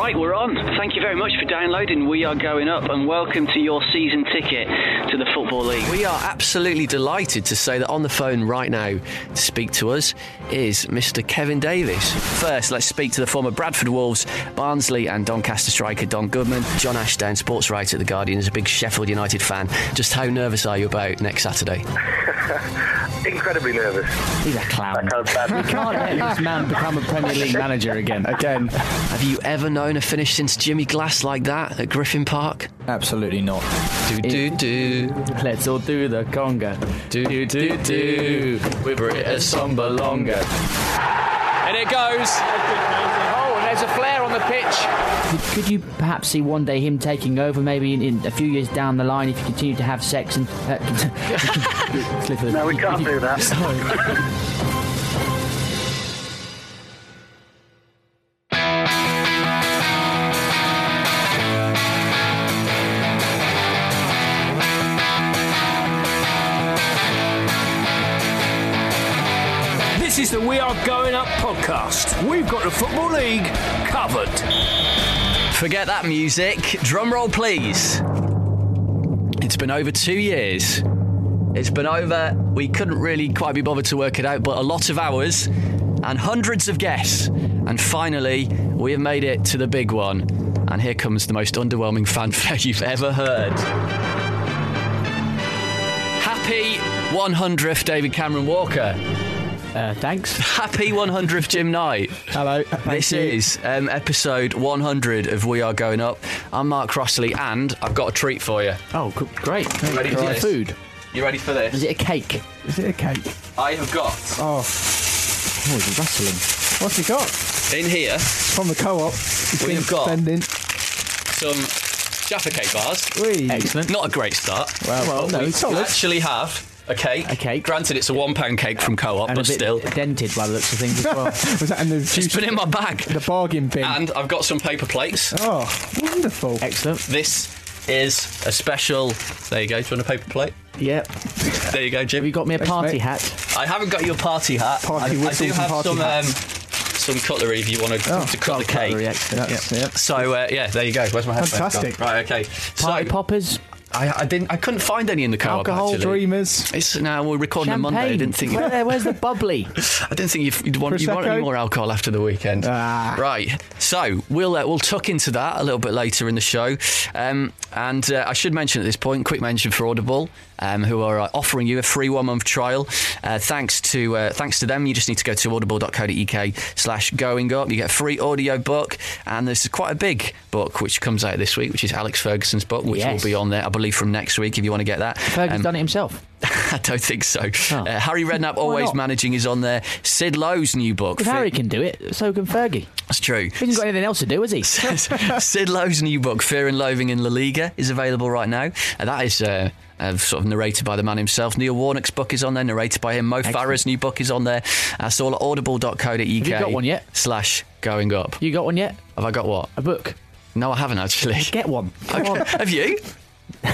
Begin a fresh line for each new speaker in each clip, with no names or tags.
Right, we're on. Thank you very much for downloading. We are going up, and welcome to your season ticket to the Football League.
We are absolutely delighted to say that on the phone right now to speak to us is Mr. Kevin Davis. First, let's speak to the former Bradford Wolves, Barnsley, and Doncaster striker Don Goodman. John Ashdown, sports writer at The Guardian, is a big Sheffield United fan. Just how nervous are you about next Saturday?
Incredibly nervous.
He's a clown.
That sounds bad.
Can't let this man become a Premier League manager again.
Again,
Have you ever known a finish since Jimmy Glass like that at Griffin Park?
absolutely not.
Do do do.
Let's all do the conga.
Do do do do. With British Samba Longa. And it goes.
Oh, and there's a flare on the pitch. Could, could you perhaps see one day him taking over, maybe in, in a few years down the line, if you continue to have sex and. Uh,
No, we can't do that.
This Are Going Up podcast. We've got the Football League covered.
Forget that music. Drum roll, please. It's been over two years. It's been over, we couldn't really quite be bothered to work it out, but a lot of hours and hundreds of guests. And finally, we have made it to the big one. And here comes the most underwhelming fanfare you've ever heard. Happy 100th, David Cameron Walker.
Uh, thanks.
Happy 100th, Jim Knight.
Hello.
This is um, episode 100 of We Are Going Up. I'm Mark Crossley, and I've got a treat for you.
Oh, g- great.
Ready
Is
for
it
this?
food?
You ready for this?
Is it a cake?
Is it a cake?
I have got
Oh,
Oh, it's rustling.
what's he got?
in here
From the co-op. He's
We
been
have got-
spending.
some Jaffa cake bars.
Whee.
Excellent.
Not a great start.
Well,
Well, no,
we
it's
solid.
actually have a cake.
A cake.
Granted, it's a one pound cake from Co-op,
And
but
a bit
still,
dented by the looks of things as well.
Was that in the
it's
juice?
been in my bag.
The bargain bin.
And I've got some paper plates.
oh, wonderful.
Excellent.
This is a special. There you go. Do you want a paper plate?
Yep.
There you go, Jim.
Have you got me a party
mate.
hat?
I haven't got your party hat.
Party
I, I
whistles
do
and
have
party
some um,
hats.
some cutlery if you want to,
Oh,
to cut the cake.
Cutlery, excellent.
That's it.
So uh, yeah, there you go. Where's my headphones?
Fantastic.
gone? Right, okay.
Party
so
poppers.
I, I didn't. I couldn't find any in the co-op.
Alcohol
actually.
dreamers.
It's now we're recording on Monday. I didn't think.
Where, where's the bubbly?
I didn't think you'd, you'd want, you want any more alcohol after the weekend.
Ah.
Right. So we'll uh, we'll tuck into that a little bit later in the show. Um, and uh, I should mention at this point, quick mention for Audible, um, who are uh, offering you a free one month trial. Uh, thanks to uh, thanks to them, you just need to go to audible.co.uk slash going up. You get a free audio book, and this is quite a big book which comes out this week, which is Alex Ferguson's book, which
Yes.
will be on there, I believe, from next week if you want to get that.
Fergie's
Um,
done it himself.
I don't think so.
Oh.
Uh, Harry Redknapp, always
not?
managing, is on there. Sid Lowe's new book.
If
Fit-
Harry can do it, so can Fergie.
That's true.
He hasn't got anything else to do, has he?
Sid Lowe's new book, Fear and Loathing in La Liga, is available right now. And that is uh, uh, sort of narrated by the man himself. Neil Warnock's book is on there, narrated by him. Mo Farah's new book is on there. That's all at audible.co.uk. Have
you got one yet?
Slash going up.
You got one yet?
Have I got what?
A book?
No, I haven't actually.
Get one. Come on.
Have you?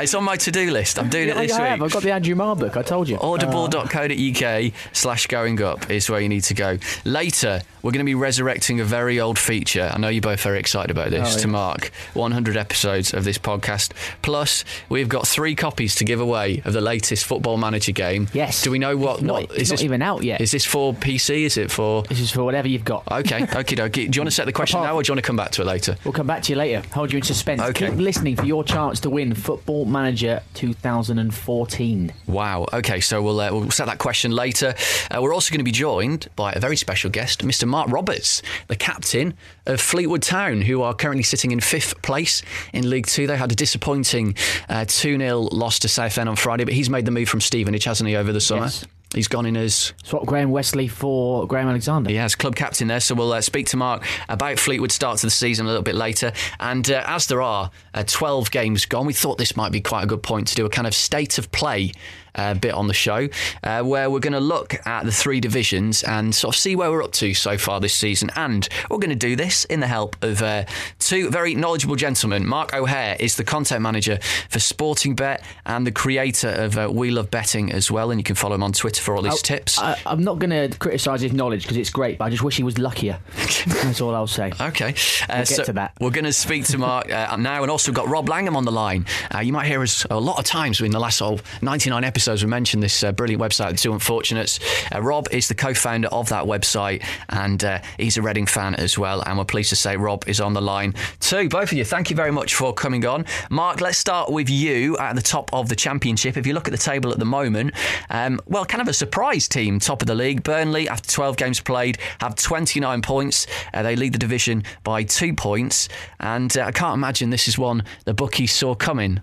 it's on my to-do list. I'm doing
Yeah,
it this
I
week.
have. I've got the Andrew Marr book. I told you.
audible.co.uk slash going up is where you need to go. Later, we're going to be resurrecting a very old feature. I know you're both very excited about this
Oh,
to
yeah.
mark 100 episodes of this podcast. Plus, we've got three copies to give away of the latest Football Manager game.
Yes.
Do we know what?
It's not-
what
it's not even out yet.
Is this for PC? Is it for?
This is for whatever you've got.
Okay, okie dokie. Do you want to set the question
Apart-
now, or do you want to come back to it later?
We'll come back to you later. Hold you in suspense.
Okay.
Keep listening for your chance to win Football Manager 2014.
Wow. Okay, so we'll uh, we'll set that question later. Uh, we're also going to be joined by a very special guest, Mr. Mark Roberts, the captain of Fleetwood Town, who are currently sitting in fifth place in League Two. They had a disappointing uh, two 0 loss to Southend on Friday, but he's made the move from Stevenage, hasn't he, over the summer?
Yes.
He's gone in as
swap Graham Westley for Graham Alexander.
He has club captain there, so we'll uh, speak to Mark about Fleetwood start to the season a little bit later. And uh, as there are uh, 12 games gone, we thought this might be quite a good point to do a kind of state of play uh, bit on the show, uh, where we're going to look at the three divisions and sort of see where we're up to so far this season. And we're going to do this in the help of uh, two very knowledgeable gentlemen. Mark O'Hare is the content manager for Sporting Bet and the creator of uh, We Love Betting as well. And you can follow him on Twitter for all his
I,
tips.
I, am not going to criticise his knowledge because it's great, but I just wish he was luckier. That's all I'll say.
Okay.
Uh, we'll so
We're going to speak to Mark uh, now, and also we've got Rob Langham on the line. Uh, you might hear us a lot of times in the last oh, 99 episodes. As we mentioned this uh, brilliant website, The Two Unfortunates. Uh, Rob is the co-founder of that website, and uh, he's a Reading fan as well. And we're pleased to say Rob is on the line too. Both of you, thank you very much for coming on. Mark, let's start with you at the top of the championship. If you look at the table at the moment, um, well, kind of a surprise team, top of the league. Burnley, after 12 games played, have 29 points. Uh, they lead the division by two points, and uh, I can't imagine this is one the bookies saw coming.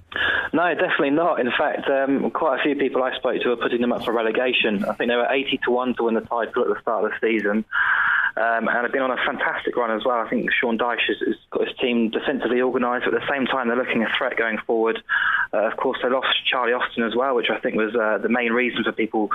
No, definitely not. In fact, um, quite a few people I spoke to are putting them up for relegation. I think they were 80 to 1 to win the title at the start of the season. Um, and have been on a fantastic run as well. I think Sean Dyche has, has got his team defensively organised. At the same time, they're looking a threat going forward. Uh, of course, they lost Charlie Austin as well, which I think was uh, the main reason for people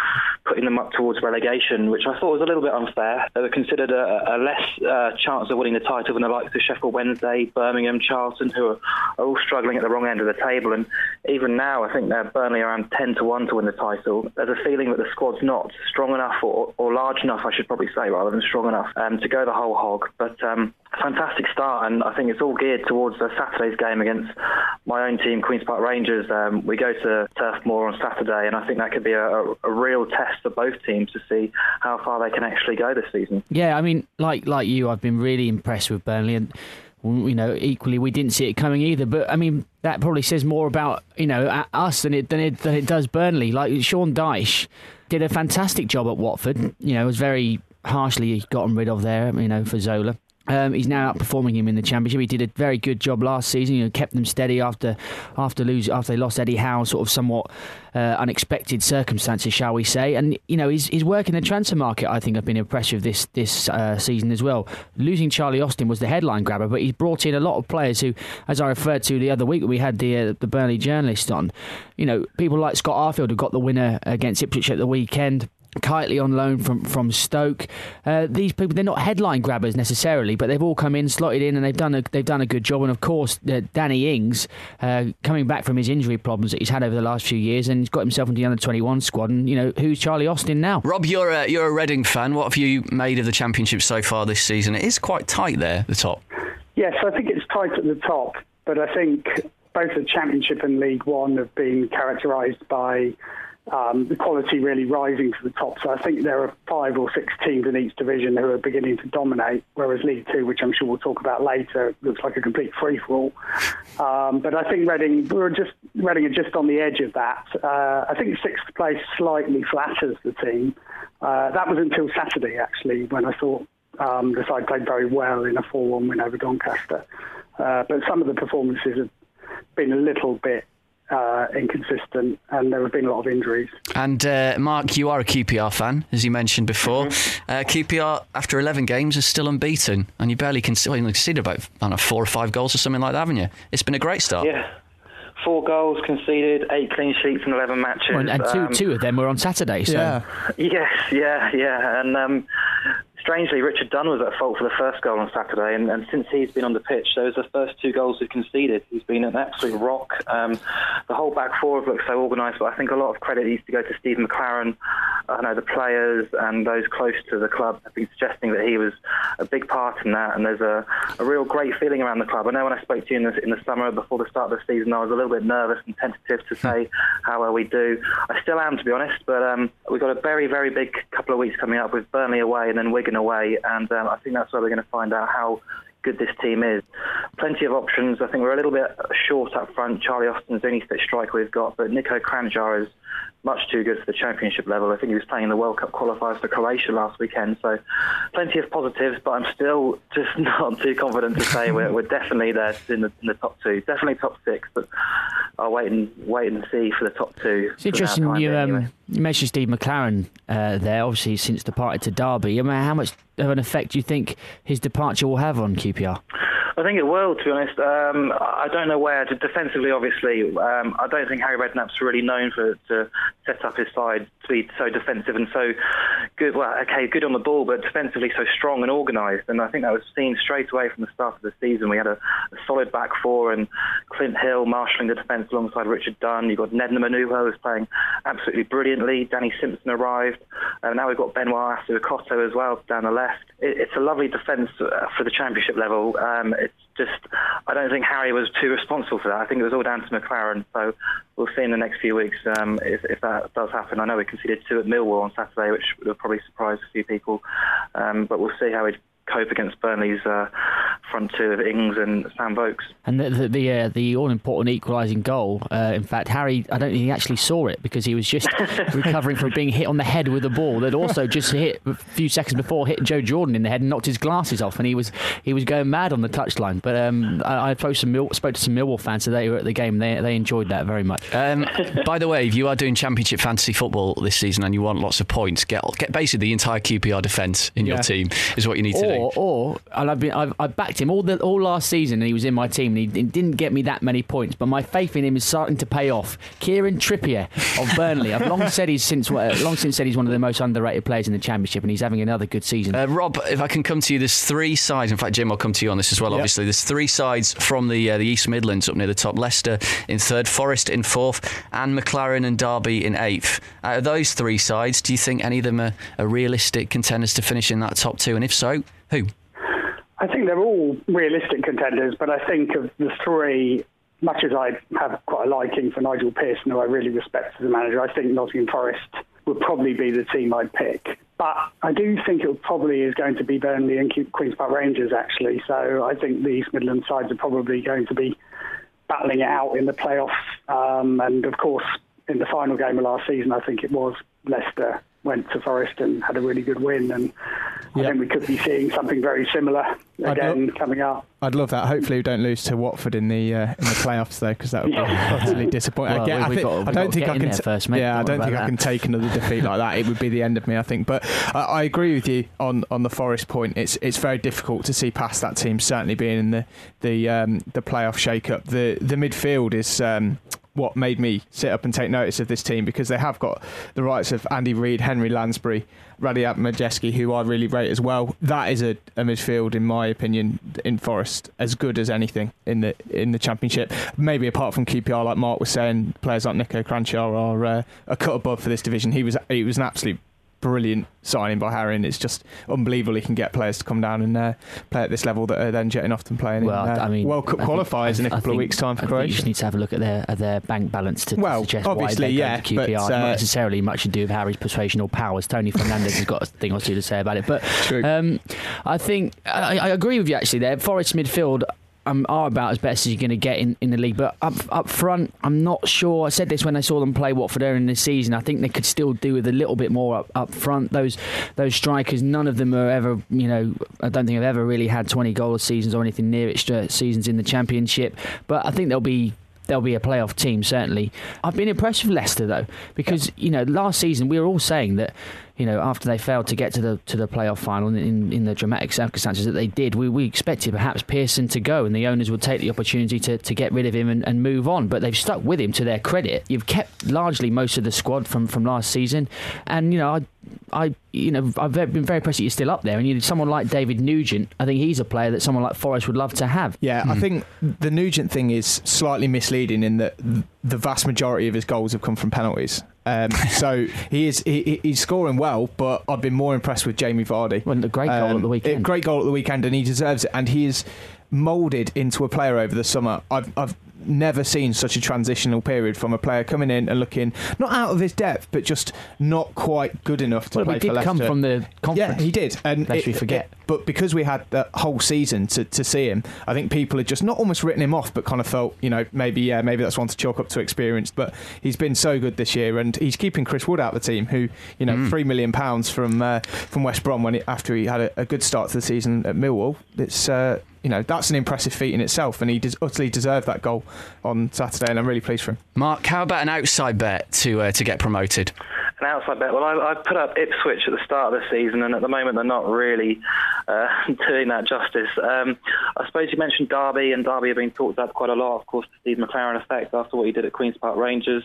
putting them up towards relegation, which I thought was a little bit unfair. They were considered a, a less uh, chance of winning the title than the likes of Sheffield Wednesday, Birmingham, Charlton, who are, are, all struggling at the wrong end of the table. And even now, I think they're Burnley around 10 to 1 to win the title. There's a feeling that the squad's not strong enough, or, or large enough, I should probably say, rather than strong enough um, to go the whole hog. But um, fantastic start, and I think it's all geared towards Saturday's game against my own team, Queens Park Rangers. Um, we go to Turf Moor on Saturday, and I think that could be a, a, a, real test for both teams to see how far they can actually go this season.
Yeah, I mean, like like you, I've been really impressed with Burnley, and you know, equally we didn't see it coming either. But I mean, that probably says more about you know us than it than it, than it does Burnley. Like Sean Dyche did a fantastic job at Watford. You know, was very harshly gotten rid of there, you know, for Zola. Um, he's now outperforming him in the championship. He did a very good job last season. Know, kept them steady after after lose after they lost Eddie Howe, sort of somewhat uh, unexpected circumstances, shall we say? And you know, his his work in the transfer market, I think, have been impressive this this uh, season as well. Losing Charlie Austin was the headline grabber, but he's brought in a lot of players who, as I referred to the other week, we had the uh, the Burnley journalist on. You know, people like Scott Arfield who got the winner against Ipswich at the weekend. Kightly on loan from from Stoke. Uh, these people they're not headline grabbers necessarily, but they've all come in, slotted in, and they've done a they've done a good job. And of course, uh, Danny Ings uh, coming back from his injury problems that he's had over the last few years, and he's got himself into the under twenty one squad. And you know who's Charlie Austin now?
Rob, you're a, you're a Reading fan. What have you made of the championship so far this season? It is quite tight there, the top.
Yes, I think it's tight at the top, but I think both the championship and League One have been characterised by um, the quality really rising to the top. So I think there are five or six teams in each division who are beginning to dominate, whereas League Two, which I'm sure we'll talk about later, looks like a complete free for all. Um, but I think Reading, we're just Reading are just on the edge of that. Uh, I think sixth place slightly flatters the team. Uh, that was until Saturday, actually, when I thought um, the side played very well in a 4-1 win over Doncaster. Uh, but some of the performances have been a little bit uh, inconsistent, and there have been a lot of injuries.
And uh, Mark, you are a QPR fan, as you mentioned before. Mm-hmm. Uh, QPR, after 11 games, is still unbeaten, and you barely conceded, well, you conceded about I don't know, four or five goals or something like that, haven't you? It's been a great start.
Yeah. Four goals conceded, eight clean sheets in 11 matches.
Well, and two, um, two of them were on Saturday. So.
Yeah. Yes, yeah, yeah. And um, strangely, Richard Dunne was at fault for the first goal on Saturday, and, and since he's been on the pitch, those are the first two goals he conceded. He's been an absolute rock. Um, the whole back four have looked so organised, but I think a lot of credit needs to go to Steve McClaren. I know the players and those close to the club have been suggesting that he was a big part in that, and there's a, a real great feeling around the club. I know when I spoke to you in the, in the summer before the start of the season, I was a little bit nervous and tentative to say how well we do. I still am, to be honest, but um, we've got a very, very big couple of weeks coming up with Burnley away and then Wigan away, and um, I think that's where we're going to find out how good this team is. Plenty of options. I think we're a little bit short up front. Charlie Austin's the only fit striker we've got, but Niko Kranjcar is much too good for the championship level. I think he was playing in the World Cup qualifiers for Croatia last weekend, so plenty of positives, but I'm still just not too confident to say we're, we're definitely there in the, in the top two. Definitely top six, but I'll wait and wait and see for the top two.
It's interesting you um, you mentioned Steve McClaren uh, there. Obviously, since departed to Derby, I mean, how much of an effect do you think his departure will have on QPR?
I think it will, to be honest. Um, I don't know where. Defensively, obviously, um, I don't think Harry Redknapp's really known for set up his side to be so defensive and so good. Well, okay, good on the ball, but defensively so strong and organised. And I think that was seen straight away from the start of the season. We had a, a solid back four and Clint Hill marshalling the defence alongside Richard Dunne. You've got Nedum Onuoha who's playing absolutely brilliantly. Danny Simpson arrived. And now we've got Benoit Assou-Ekotto as well down the left. It, it's a lovely defence uh, for the championship level. Um, it's just, I don't think Harry was too responsible for that. I think it was all down to McClaren. So we'll see in the next few weeks um, if, if, that does happen. I know we conceded two at Millwall on Saturday, which would have probably surprised a few people. Um, but we'll see how he cope against Burnley's uh, front two of Ings and Sam Vokes.
And the the the, uh, the all important equalising goal. Uh, in fact, Harry, I don't think he actually saw it because he was just recovering from being hit on the head with a ball that also just hit a few seconds before hit Joe Jordan in the head and knocked his glasses off, and he was he was going mad on the touchline. But um, I, I spoke, to some spoke to some Millwall fans today who were at the game. They they enjoyed that very much.
Um, by the way, if you are doing Championship fantasy football this season and you want lots of points, get get basically the entire QPR defence in yeah. your team is what you need to
or,
do.
Or and I've been I've, I've backed him all the all last season, and he was in my team, and he, he didn't get me that many points. But my faith in him is starting to pay off. Kieran Trippier of Burnley. I've long said he's since long since said he's one of the most underrated players in the Championship, and he's having another good season.
Uh, Rob, if I can come to you, there's three sides. In fact, Jim, I'll come to you on this as well. Yep. Obviously, there's three sides from the uh, the East Midlands up near the top. Leicester in third, Forest in fourth, and McClaren and Derby in eighth. Out of those three sides, do you think any of them are, are realistic contenders to finish in that top two? And if so, who?
I think they're all realistic contenders, but I think of the three, much as I have quite a liking for Nigel Pearson, who I really respect as a manager, I think Nottingham Forest would probably be the team I'd pick. But I do think it probably is going to be Burnley and Queen's Park Rangers, actually. So I think the East Midlands sides are probably going to be battling it out in the playoffs. Um, and of course, in the final game of last season, I think it was Leicester went to Forest and had a really good win. And I think we could be seeing something very similar again lo- coming up.
I'd love that. Hopefully, we don't lose to Watford in the uh, in the playoffs though, because that would be utterly disappointing.
Well,
I,
think, got, I don't think I can. T- first,
yeah, I don't think I can take another defeat like that. It would be the end of me, I think. But I, I agree with you on, on the Forest point. It's it's very difficult to see past that team. Certainly being in the the um, the playoff shake up. The the midfield is. Um, what made me sit up and take notice of this team because they have got the rights of Andy Reid, Henry Lansbury, Radoslaw Majewski, who I really rate as well. That is a, a, midfield, in my opinion, in Forest as good as anything in the in the Championship. Maybe apart from QPR, like Mark was saying, players like Niko Kranjcar are uh, a cut above for this division. He was he was an absolute brilliant signing by Harry, and it's just unbelievable he can get players to come down and uh, play at this level that are then jetting off and playing well, in uh, I mean, World Cup qualifiers in a couple
think,
of weeks' time for Croatia.
You just need to have a look at their at their bank balance to,
well,
suggest
obviously,
why they
yeah,
to QPR.
But, uh,
Not necessarily much to do with Harry's persuasion or powers. Tony Fernandes has got a thing or two to say about it, but um, I think I, I agree with you actually. There, Forest midfield um, are about as best as you're going to get in, in the league. But up up front, I'm not sure. I said this when I saw them play Watford earlier in the season. I think they could still do with a little bit more up, up front. Those those strikers, none of them are ever, you know, I don't think I've ever really had 20 goal seasons or anything near it seasons in the Championship. But I think they'll be they'll be a playoff team certainly. I've been impressed with Leicester though because you know last season we were all saying that you know, after they failed to get to the to the playoff final in, in the dramatic circumstances that they did, we, we expected perhaps Pearson to go and the owners would take the opportunity to, to get rid of him and, and move on. But they've stuck with him to their credit. You've kept largely most of the squad from, from last season, and you know, I I, you know, I've been very impressed that you're still up there. And you someone like David Nugent. I think he's a player that someone like Forest would love to have.
Yeah, mm. I hmm. think the Nugent thing is slightly misleading in that the vast majority of his goals have come from penalties. Um, so he is he, he's scoring well, but I've been more impressed with Jamie Vardy.
Well, a great goal um, at the um, weekend.
Great goal at the weekend, and he deserves it. And he is moulded into a player over the summer. I've I've never seen such a transitional period from a player coming in and looking not out of his depth, but just not quite good enough to
well,
play
he did
for Leicester.
come from the conference.
Yeah, he did. And
lest we forget. It,
but because we had the whole season to, to see him, I think people had just not almost written him off, but kind of felt, you know, maybe yeah, maybe that's one to chalk up to experience. But he's been so good this year, and he's keeping Chris Wood out of the team, who you know, mm. three million pounds from uh, from West Brom when he, after he had a, a, good start to the season at Millwall. It's uh, you know that's an impressive feat in itself, and he utterly deserved that goal on Saturday, and I'm really pleased for him.
Mark, how about an outside bet to uh, to get promoted?
An outside bet. Well, I, I put up Ipswich at the start of the season, and at the moment they're not really uh, doing that justice. Um, I suppose you mentioned Derby, and Derby have been talked about quite a lot. Of course, the Steve McClaren effect after what he did at Queens Park Rangers.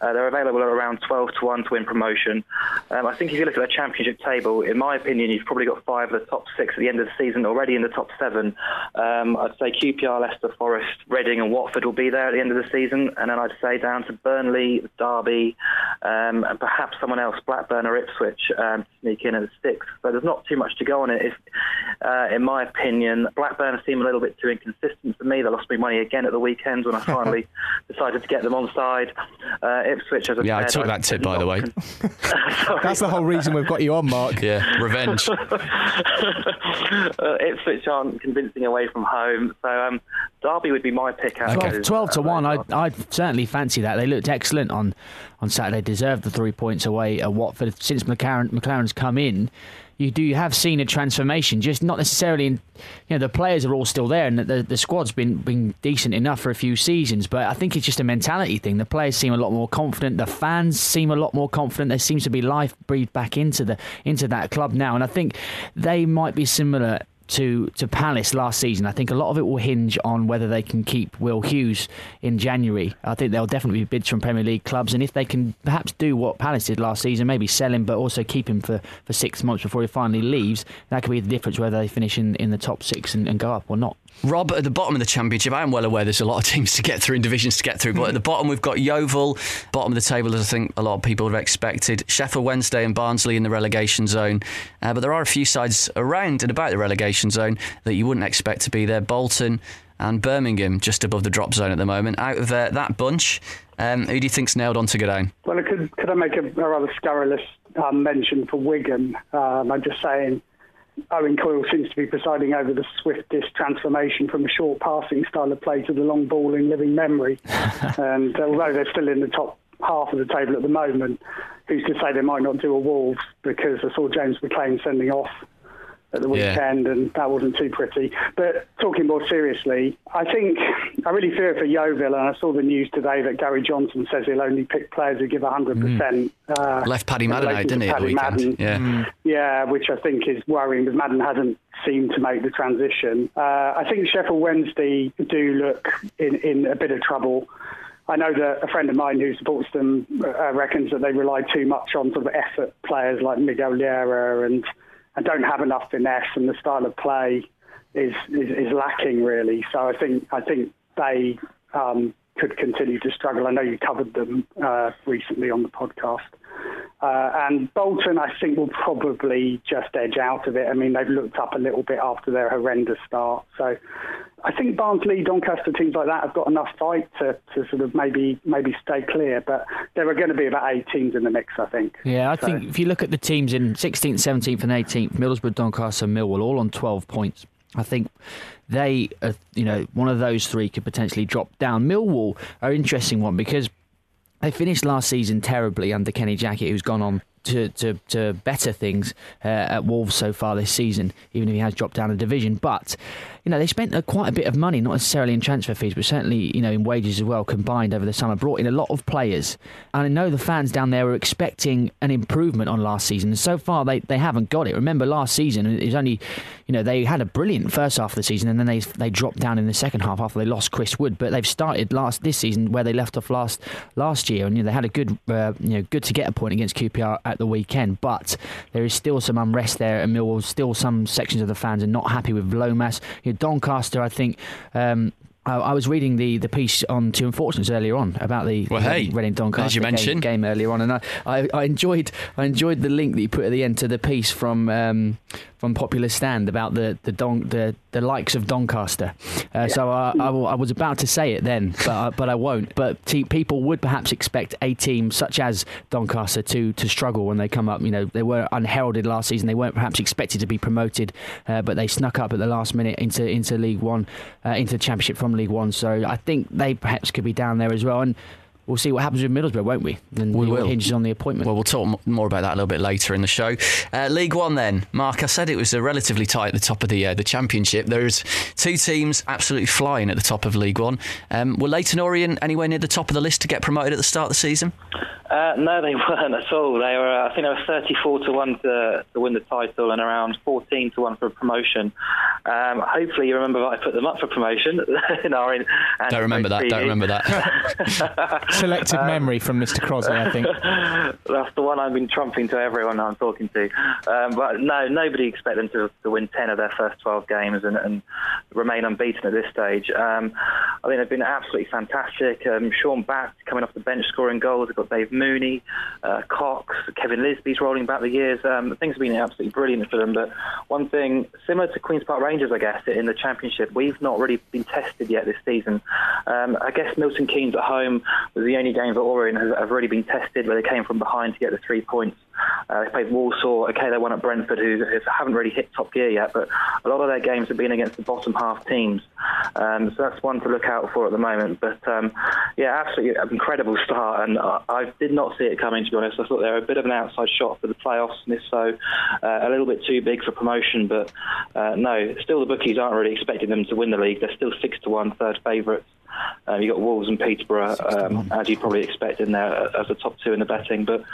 Uh, they're available at around 12 to 1 to win promotion. Um, I think if you look at the championship table, in my opinion, you've probably got five of the top six at the end of the season already in the top seven. Um, I'd say QPR, Leicester, Forest, Reading, and Watford will be there at the end of the season, and then I'd say down to Burnley, Derby, um, and perhaps someone else, Blackburn or Ipswich, um, sneak in at the sixth. But there's not too much to go on it. If, uh, in my opinion, Blackburn seem a little bit too inconsistent for me. They lost me money again at the weekend when I finally decided to get them on side. Uh, Ipswich, as I
yeah,
said,
I took that tip by the way.
That's the whole reason we've got you on, Mark.
Yeah, revenge.
uh, Ipswich aren't convincing away from home, so um, Derby would be my pick. out of
12, to
uh,
1, I'd, I'd certainly fancy that. They looked excellent on, on Saturday, deserved the three points away at Watford. Since McClaren, McClaren's come in, you do you have seen a transformation, just not necessarily in, you know, the players are all still there and the, the squad's been, been decent enough for a few seasons, but I think it's just a mentality thing. The players seem a lot more confident, the fans seem a lot more confident. There seems to be life breathed back into the into that club now, and I think they might be similar to to Palace last season. I think a lot of it will hinge on whether they can keep Will Hughes in January. I think there'll definitely be bids from Premier League clubs, and if they can perhaps do what Palace did last season, maybe sell him, but also keep him for, for six months before he finally leaves, that could be the difference whether they finish in, in the top six and, and go up or not.
Rob, at the bottom of the championship, I am well aware there's a lot of teams to get through and divisions to get through, but at the bottom we've got Yeovil, bottom of the table as I think a lot of people have expected. Sheffield Wednesday and Barnsley in the relegation zone, uh, but there are a few sides around and about the relegation zone that you wouldn't expect to be there. Bolton and Birmingham just above the drop zone at the moment. Out of uh, that bunch, um, who do you think's nailed on to go down?
Well, could, could I make a, a rather scurrilous um, mention for Wigan? Um, I'm just saying Owen Coyle seems to be presiding over the swiftest transformation from a short passing style of play to the long ball in living memory. and uh, although they're still in the top half of the table at the moment, who's to say they might not do a Wolves because I saw James McClean sending off at the
Yeah.
weekend, and that wasn't too pretty. But talking more seriously, I think I really fear for Yeovil, and I saw the news today that Gary Johnson says he'll only pick players who give 100%. Uh,
Left Paddy
in
Madden out, didn't he, at the
Paddy
weekend?
Madden.
Yeah.
Yeah, which I think is worrying because Madden hasn't seemed to make the transition. Uh, I think Sheffield Wednesday do look in, in a bit of trouble. I know that a friend of mine who supports them uh, reckons that they rely too much on sort of effort players like Miguel Llera and, and don't have enough finesse, and the style of play is, is, is lacking really. So I think I think they um, could continue to struggle. I know you covered them uh, recently on the podcast. Uh, and Bolton, I think, will probably just edge out of it. I mean, they've looked up a little bit after their horrendous start. So I think Barnsley, Doncaster, teams like that have got enough fight to, to sort of maybe maybe stay clear. But there are going to be about eight teams in the mix, I think.
Yeah, I
So-
think if you look at the teams in 16th, 17th, and 18th, Middlesbrough, Doncaster, Millwall, all on 12 points. I think they, are, you know, one of those three could potentially drop down. Millwall are an interesting one because they finished last season terribly under Kenny Jackett, who's gone on to, to, to better things uh, at Wolves so far this season, even if he has dropped down a division. But, you know, they spent uh, quite a bit of money, not necessarily in transfer fees, but certainly, you know, in wages as well, combined over the summer, brought in a lot of players. And I know the fans down there were expecting an improvement on last season. And so far, they, they haven't got it. Remember, last season, it was only, you know, they had a brilliant first half of the season and then they they dropped down in the second half after they lost Chris Wood. But they've started last this season where they left off last last year. And, you know, they had a good, uh, you know, good to get a point against QPR at the weekend. But there is still some unrest there at Millwall. Still, some sections of the fans are not happy with Lomas. You know, Doncaster, I think. Um, I I was reading the, the piece on Two Unfortunates earlier on about the
Well, hey,
Reading Doncaster game- game, earlier on, and I, I, I enjoyed I enjoyed the link that you put at the end to the piece from um, from Popular Stand about the the Don, the, the likes of Doncaster. Uh, So I was about to say it then, but I, but I won't. But te- people would perhaps expect a team such as Doncaster to to struggle when they come up. You know, they were unheralded last season. They weren't perhaps expected to be promoted, uh, but they snuck up at the last minute into into League One, uh, into the Championship from League One. So I think they perhaps could be down there as well. And we'll see what happens with Middlesbrough, won't we? And
we will.
hinges on the appointment.
Well, we'll talk more about that a little bit later in the show. Uh, League One, then, Mark. I said it was uh, relatively tight at the top of the uh, the Championship. There's two teams absolutely flying at the top of League One. Um, were Leyton Orient anywhere near the top of the list to get promoted at the start of the season?
Uh, no, they weren't at all. They were, uh, I think, they were 34 to one to, to win the title and around 14 to one for promotion. Um, hopefully, you remember that I put them up for promotion. in our in,
Don't remember that. Don't remember that.
Selective memory from Mr. Crossley, I think.
That's the one I've been trumping to everyone I'm talking to. Um, but no, nobody expect them to, to win 10 of their first 12 games and, and remain unbeaten at this stage. Um, I think they've been absolutely fantastic. Um, Shaun Batt coming off the bench scoring goals. They've got Dave Mooney, uh, Cox, Kevin Lisbie's rolling back the years. Um, things have been absolutely brilliant for them. But one thing, similar to Queen's Park Rangers, I guess, in the Championship, we've not really been tested yet this season. Um, I guess Milton Keynes at home was the only games that Orient have, have really been tested where they came from behind to get the three points. Uh, they played Walsall. Okay, they won at Brentford, who, who haven't really hit top gear yet, but a lot of their games have been against the bottom half teams. Um, so that's one to look out for at the moment. But um, yeah, absolutely incredible start, and I, I did not see it coming. To be honest, I thought they were a bit of an outside shot for the playoffs, and if so, uh, a little bit too big for promotion. But uh, no, still the bookies aren't really expecting them to win the league. They're still six to one, third favourites. Um, you got Wolves and Peterborough, um, as you'd probably expect in there uh, as the top two in the betting. But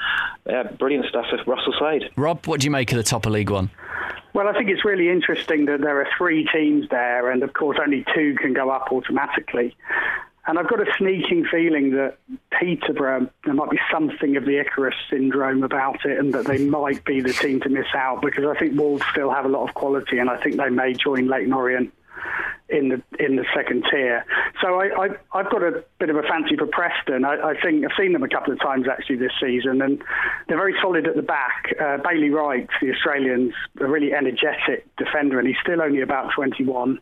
yeah, brilliant stuff with Russell Slade.
Rob, what do you make of the top of League One?
Well, I think it's really interesting that there are three teams there, and of course, only two can go up automatically. And I've got a sneaking feeling that Peterborough, there might be something of the Icarus syndrome about it, and that they might be the team to miss out because I think Wolves still have a lot of quality, and I think they may join Leyton Orient in the in the second tier. So I, I I've got a bit of a fancy for Preston. I, I think I've seen them a couple of times actually this season, and they're very solid at the back. Uh, Bailey Wright, the Australian's a really energetic defender, and he's still only about 21.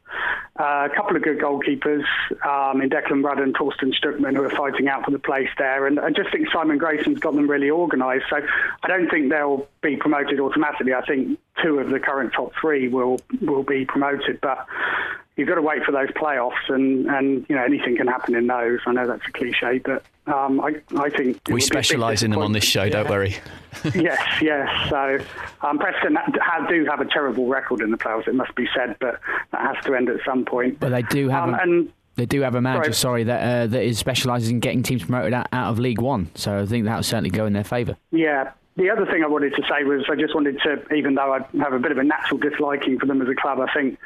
Uh, a couple of good goalkeepers um, in Declan Rudd and Thorsten Stuckmann who are fighting out for the place there, and I just think Simon Grayson's got them really organised. So I don't think they'll be promoted automatically. I think two of the current top three will will be promoted, but you've got to wait for those playoffs, and, and you know anything can happen in those. I know that's a cliche, but um, I I think it would be a
We specialise in them on this show, don't worry.
yes, yes. So um, Preston ha- do have a terrible record in the playoffs, it must be said, but that has to end at some point.
But they do have
Um,
a,
and
they do have a manager,
Sorry.
sorry, that uh, that is specialises in getting teams promoted out, out of League One. So I think that will certainly go in their favour.
Yeah. The other thing I wanted to say was I just wanted to, even though I have a bit of a natural disliking for them as a club, I think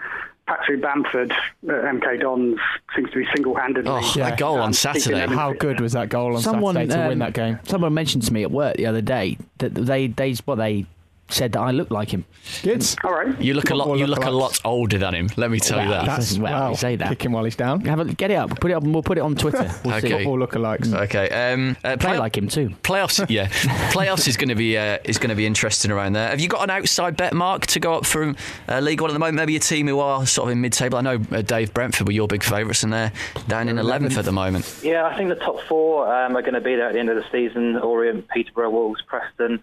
Patrick Bamford at MK Dons seems to be single-handedly.
Oh,
Yeah.
that goal on
Um,
Saturday.
How good was that goal on
Someone
Saturday to
um,
win that game?
Someone mentioned to me at work the other day that they they what they said that I look like him.
Good.
All right.
You look a lot.
Football
You look a lot older than him. Let me tell you that.
That's- well, you say that.
Kick him while he's down.
Have a, get it up. Put it up. We'll put it on Twitter. We'll see.
Okay.
Football lookalikes.
Okay. Um, uh,
Play
play-
like him too.
Playoffs, yeah. Playoffs is going to be uh, is going to be interesting around there. Have you got an outside bet, Mark, to go up from uh, League One at the moment? Maybe a team who are sort of in mid-table. I know uh, Dave Brentford were your big favourites, and they're down in eleventh at the moment.
Yeah, I think the top four um, are going to be there at the end of the season. Orient, Peterborough, Wolves, Preston.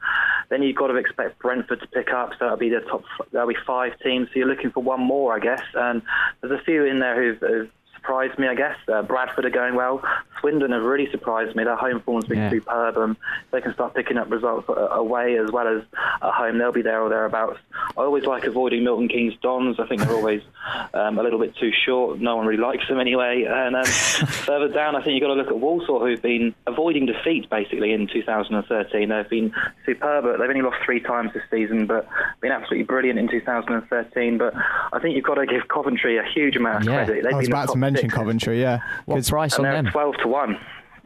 Then you've got to expect Brentford to pick up, so that'll be the top. That'll be five teams. So you're looking for one more, I guess. And there's a few in there who've, who've surprised me, I guess. Uh, Bradford are going well. Swindon have really surprised me. Their home form's been
Yeah.
superb. Um, they can start picking up results uh, away as well as at home. They'll be there or thereabouts. I always like avoiding Milton Keynes Dons. I think they're always um, a little bit too short. No one really likes them anyway. And um, further down, I think you've got to look at Walsall, who've been avoiding defeat basically in 2013. They've been superb. They've only lost three times this season, but been absolutely brilliant in 2013. But I think you've got to give Coventry a huge amount of
Yeah.
credit. They've
I was
been the
about to
top
mention
six,
Coventry, yeah.
What
'Cause
price
and
on them?
12 to one.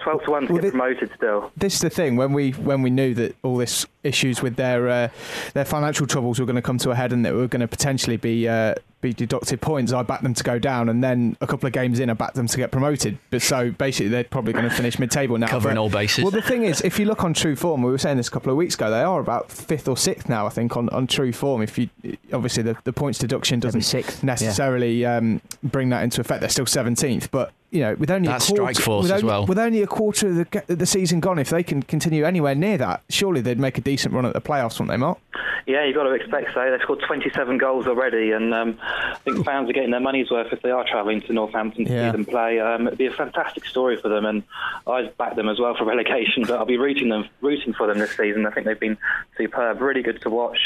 12 to 1 to
Well,
get
the-
promoted still.
this is the thing when we when we knew that all this issues with their uh, their financial troubles were going to come to a head and that we were going to potentially be uh, be deducted points. I backed them to go down, and then a couple of games in, I backed them to get promoted. But so basically, they're probably going to finish mid-table now.
Covering
But-
all bases.
Well, the thing is, if you look on True Form, we were saying this a couple of weeks ago, they are about fifth or sixth now. I think on, on True Form. If you obviously the, the points deduction doesn't
sixth, yeah.
necessarily um, bring that into effect. They're still seventeenth, but you know, with only
that
a quarter,
strike force
with
as
only,
well.
with only a quarter of the, the season gone, if they can continue anywhere near that, surely they'd make a decent run at the playoffs, wouldn't they, Mark?
Yeah, you've got to expect so. They've scored 27 goals already, and um, I think fans are getting their money's worth if they are travelling to Northampton to
Yeah.
see them play. Um, it'd be a fantastic story for them, and I'd back them as well for relegation. But I'll be rooting them, rooting for them this season. I think they've been superb, really good to watch.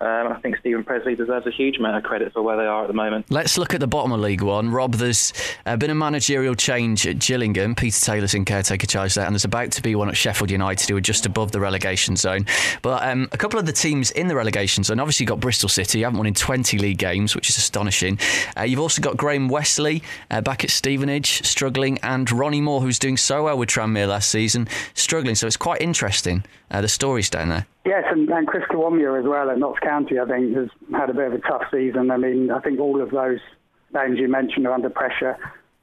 Um, and I think Steven Pressley deserves a huge amount of credit for where they are at the moment.
Let's look at the bottom of League One. Rob, there's uh, been a managerial change at Gillingham. Peter Taylor's in caretaker charge there, and there's about to be one at Sheffield United, who are just above the relegation zone. But um, a couple of the teams in the relegation zone, obviously, got Bristol City, you haven't won in 20 league games, which is astonishing. Uh, you've also got Graham Westley uh, back at Stevenage, struggling, and Ronnie Moore, who's doing so well with Tranmere last season, struggling. So it's quite interesting, uh, the stories down there.
Yes, and, and Chris Kiwomya as well at Notts County, I think, has had a bit of a tough season. I mean, I think all of those names you mentioned are under pressure.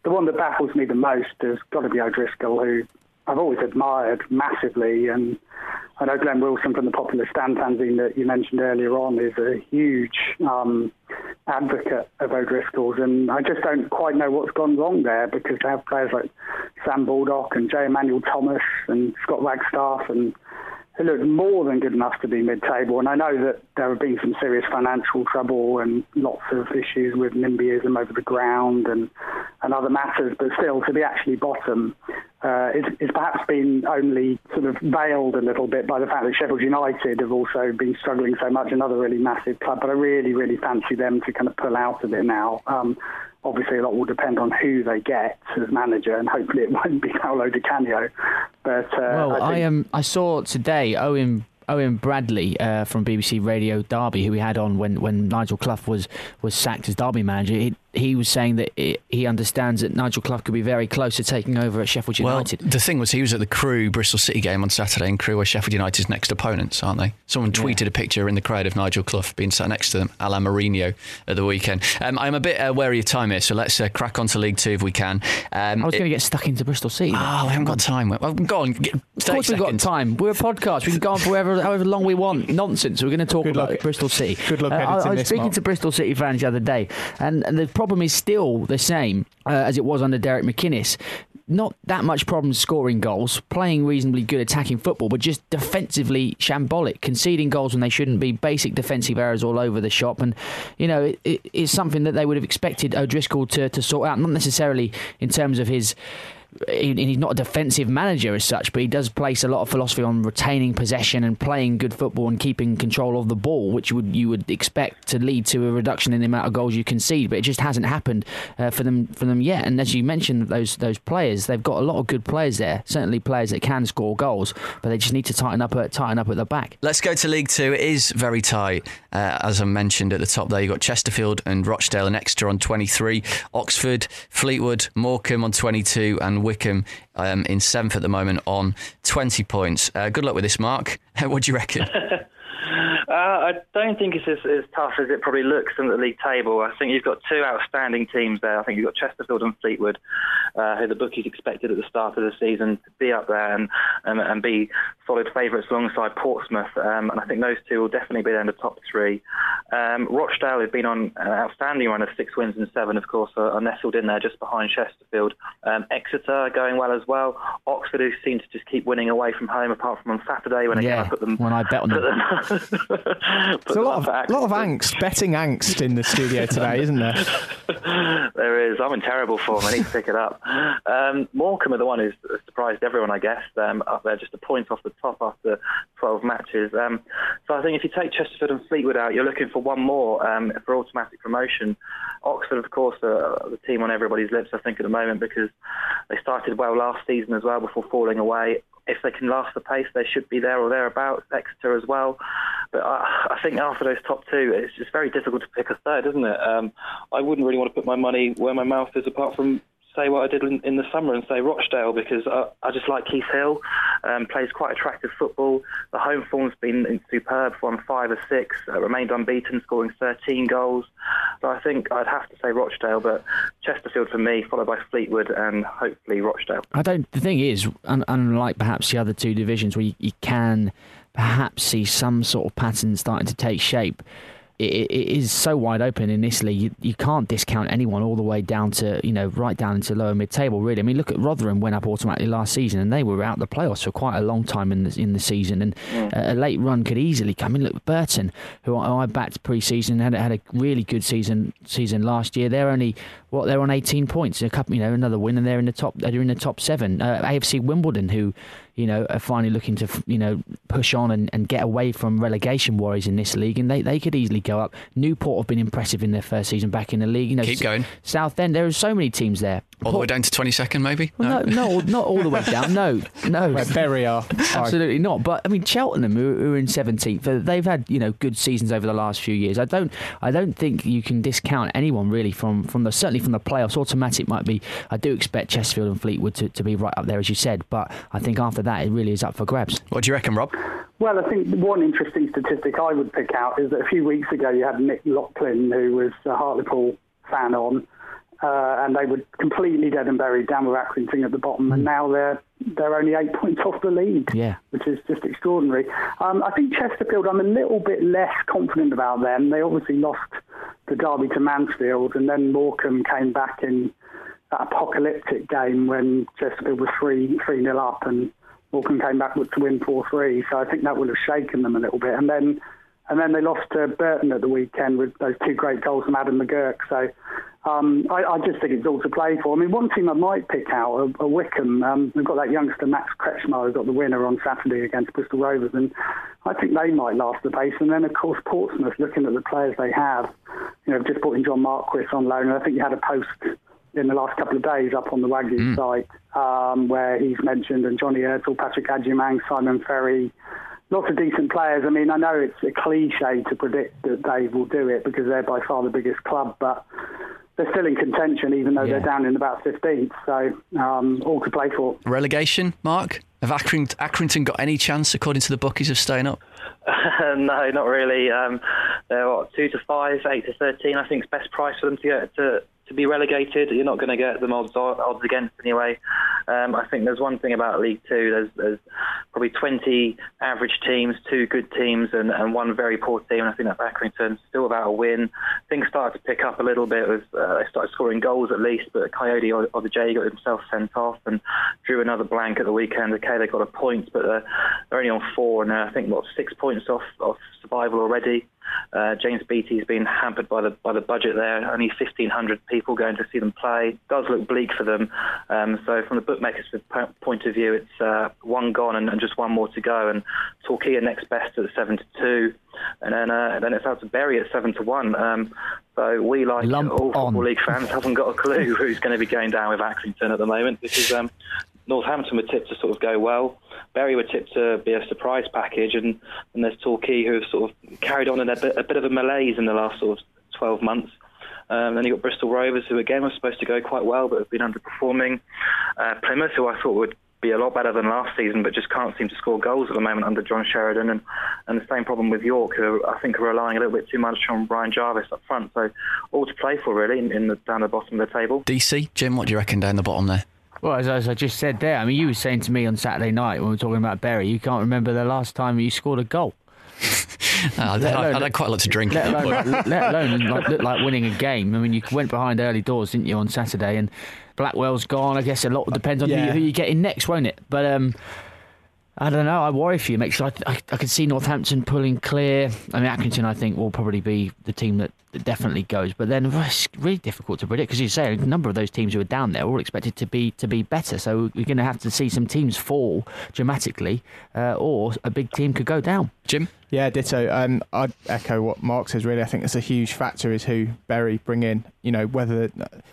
The one that baffles me the most has got to be O'Driscoll, who I've always admired massively. And I know Glenn Wilson from the Popular Stand fanzine that you mentioned earlier on is a huge um, advocate of O'Driscoll's. And I just don't quite know what's gone wrong there because they have players like Sam Baldock and Jay Emmanuel-Thomas and Scott Wagstaff and who look more than good enough to be mid-table. And I know that there have been some serious financial trouble and lots of issues with NIMBYism over the ground and, and other matters, but still to be actually bottom uh, is, is perhaps been only sort of veiled a little bit by the fact that Sheffield United have also been struggling so much, another really massive club. But I really, really fancy them to kind of pull out of it now. Um, obviously, a lot will depend on who they get as manager, and hopefully it won't be Paolo Di Canio. But uh,
Well,
I,
I
think,
um I saw today Owen Owen Bradley uh, from BBC Radio Derby, who we had on when, when Nigel Clough was, was sacked as Derby manager. He, he was saying that it, he understands that Nigel Clough could be very close to taking over at Sheffield United.
Well, the thing was, he was at the Crewe Bristol City game on Saturday, and Crewe are Sheffield United's next opponents, aren't they? Someone tweeted a picture in the crowd of Nigel Clough being sat next to them, a la Mourinho, at the weekend. Um, I'm a bit uh, wary of time here, so let's uh, crack on to League Two if we can. Um,
I was going to get stuck into Bristol City.
Oh, we haven't got time. Well, go on. Get,
Of course, we've got time. We're a podcast. We can go on for however, however long we want. Nonsense. We're going to talk
Good
about
luck.
Bristol City.
Good luck
Uh, I, I was
this,
speaking
Mark.
to Bristol City fans the other day, and, and the problem is still the same uh, as it was under Derek McInnes. Not that much problem scoring goals, playing reasonably good attacking football, but just defensively shambolic, conceding goals when they shouldn't be, basic defensive errors all over the shop. And, you know, it, it, it's something that they would have expected O'Driscoll to, to sort out, not necessarily in terms of his he- he's not a defensive manager as such, but he does place a lot of philosophy on retaining possession and playing good football and keeping control of the ball, which would you would expect to lead to a reduction in the amount of goals you concede. But it just hasn't happened uh, for them for them yet. And as you mentioned, those those players, they've got a lot of good players there. Certainly players that can score goals, but they just need to tighten up at tighten up at the back.
Let's go to League Two. It is very tight. Uh, as I mentioned at the top there, you've got Chesterfield and Rochdale and Exeter on 23, Oxford, Fleetwood, Morecambe on 22, and Wycombe um, in seventh at the moment on 20 points. Uh, good luck with this, Mark. what do you reckon?
Uh, I don't think it's as, as tough as it probably looks in the league table. I think you've got two outstanding teams there. I think you've got Chesterfield and Fleetwood, uh, who the bookies expected at the start of the season to be up there and, and, and be solid favourites alongside Portsmouth. Um, and I think those two will definitely be there in the top three. Um, Rochdale have been on an outstanding run of six wins and seven, of course, are, are nestled in there just behind Chesterfield. Um, Exeter are going well as well. Oxford, who seem to just keep winning away from home, apart from on Saturday when again
Yeah,
I put them
when I bet on them.
Put
a lot of, lot of angst, betting angst in the studio today, isn't there?
There is. I'm in terrible form. I need to pick it up. Um, Morecambe are the one who's surprised everyone, I guess. Um, up there, just a point off the top after 12 matches. Um, so I think if you take Chesterfield and Fleetwood out, you're looking for one more um, for automatic promotion. Oxford, of course, are the team on everybody's lips, I think, at the moment because they started well last season as well before falling away. If they can last the pace, they should be there or thereabouts. Exeter as well. But I, I think after those top two, it's just very difficult to pick a third, isn't it? Um, I wouldn't really want to put my money where my mouth is, apart from say what I did in, in the summer and say Rochdale because I, I just like Keith Hill. Um, plays quite attractive football. The home form's been superb. Won five or six. Uh, remained unbeaten, scoring 13 goals. So I think I'd have to say Rochdale, but Chesterfield for me, followed by Fleetwood and hopefully Rochdale.
I don't. The thing is, un, unlike perhaps the other two divisions where you, you can perhaps see some sort of pattern starting to take shape. It, it is so wide open in this league. You, you, can't discount anyone all the way down to you know right down into lower mid table. Really, I mean, look at Rotherham went up automatically last season, and they were out the playoffs for quite a long time in the in the season, and mm. a, a, late run could easily come in. Look, Burton, who I, I backed pre-season, had had a really good season season last year. They're only what they're on 18 points, a couple, you know, another win, and they're in the top. They're in the top seven. Uh, AFC Wimbledon, who you know, are finally looking to, you know, push on and, and get away from relegation worries in this league, and they, they could easily go up. Newport have been impressive in their first season back in the league. You know,
keep going.
Southend, there are so many teams there.
All the way down to 22nd, maybe?
Well, no, no, not all the way down. No, no.
Where Bury are.
Absolutely not. But I mean, Cheltenham, who, who are in 17th, uh, they've had you know good seasons over the last few years. I don't, I don't think you can discount anyone really from from the certainly from the playoffs. Automatic might be. I do expect Chesterfield and Fleetwood to, to be right up there as you said, but I think after that it really is up for grabs.
What do you reckon, Rob?
Well, I think one interesting statistic I would pick out is that a few weeks ago you had Nick Locklin, who was a Hartlepool fan on, uh, and they were completely dead and buried down with Accrington at the bottom, and hmm. now they're they're only eight points off the lead,
yeah.
which is just extraordinary. Um, I think Chesterfield, I'm a little bit less confident about them. They obviously lost the derby to Mansfield, and then Morecambe came back in that apocalyptic game when Chesterfield was three three nil up, and Morecambe came back to win 4-3, so I think that would have shaken them a little bit. And then and then they lost to Burton at the weekend with those two great goals from Adam McGurk. So um, I, I, just think it's all to play for. I mean, one team I might pick out are, are Wycombe. Um, we've got that youngster Max Kretzschmar who got the winner on Saturday against Bristol Rovers, and I think they might last the pace. And then, of course, Portsmouth, looking at the players they have, you know, just putting John Marquis on loan. And I think you had a post in the last couple of days up on the Wagyu mm. site um, where he's mentioned and Johnny Ertl, Patrick Agyemang, Simon Ferry, lots of decent players. I mean, I know it's a cliche to predict that they will do it because they're by far the biggest club, but they're still in contention even though yeah. they're down in about 15th. So um, all to play for.
Relegation, Mark? Have Accrington, Accrington got any chance, according to the bookies, of staying up?
no, not really. Um, they're what, two to five, eight to thirteen. I think it's best price for them to get to to be relegated. You're not going to get the odds odds against anyway. Um, I think there's one thing about League Two. There's, there's probably 20 average teams, two good teams, and, and one very poor team. And I think that's Accrington. Still without a win. Things started to pick up a little bit. With, uh, they started scoring goals at least, but Coyote or, the J got himself sent off and drew another blank at the weekend. Okay, they got a point, but they're, they're only on four, and I think what six points off off survival already. Uh, James Beattie's been hampered by the by the budget there. Only 1,500 people going to see them play. Does look bleak for them. Um, so from the bookmakers' point of view, it's uh, one gone and, and, just one more to go. And Torquay are next best at seven to two, and then uh, then it's out to Bury at seven to one. Um, so we, like
Lump
all
on.
football league fans, haven't got a clue who's going to be going down with Accrington at the moment. This is um, Northampton were tipped to sort of go well. Bury were tipped to be a surprise package, and, and there's Torquay who have sort of carried on in a bit, a bit of a malaise in the last sort of 12 months. Um, then you've got Bristol Rovers, who again were supposed to go quite well, but have been underperforming. Uh, Plymouth, who I thought would be a lot better than last season, but just can't seem to score goals at the moment under John Sheridan. And, and the same problem with York, who I think are relying a little bit too much on Ryan Jarvis up front. So all to play for, really, in, in the, down the bottom of the table.
DC, Jim, what do you reckon down the bottom there?
Well, as, as, I just said there, I mean, you were saying to me on Saturday night when we were talking about Bury, you can't remember the last time you scored a goal.
uh, I, alone, I, had quite a lot to drink.
Let alone, let alone like, look like winning a game. I mean, you went behind early doors, didn't you, on Saturday? And Blackwell's gone. I guess a lot depends on yeah. who, who, you get in next, won't it? But um, I don't know. I worry for you, mate. I, I, I can see Northampton pulling clear. I mean, Accrington, I think, will probably be the team that, that definitely goes. But then it's really difficult to predict because you say a number of those teams who are down there are all expected to be to be better. So we're going to have to see some teams fall dramatically, uh, or a big team could go down.
Jim.
Yeah, ditto. Um, I'd echo what Mark says. Really, I think it's a huge factor is who Bury bring in. You know, whether,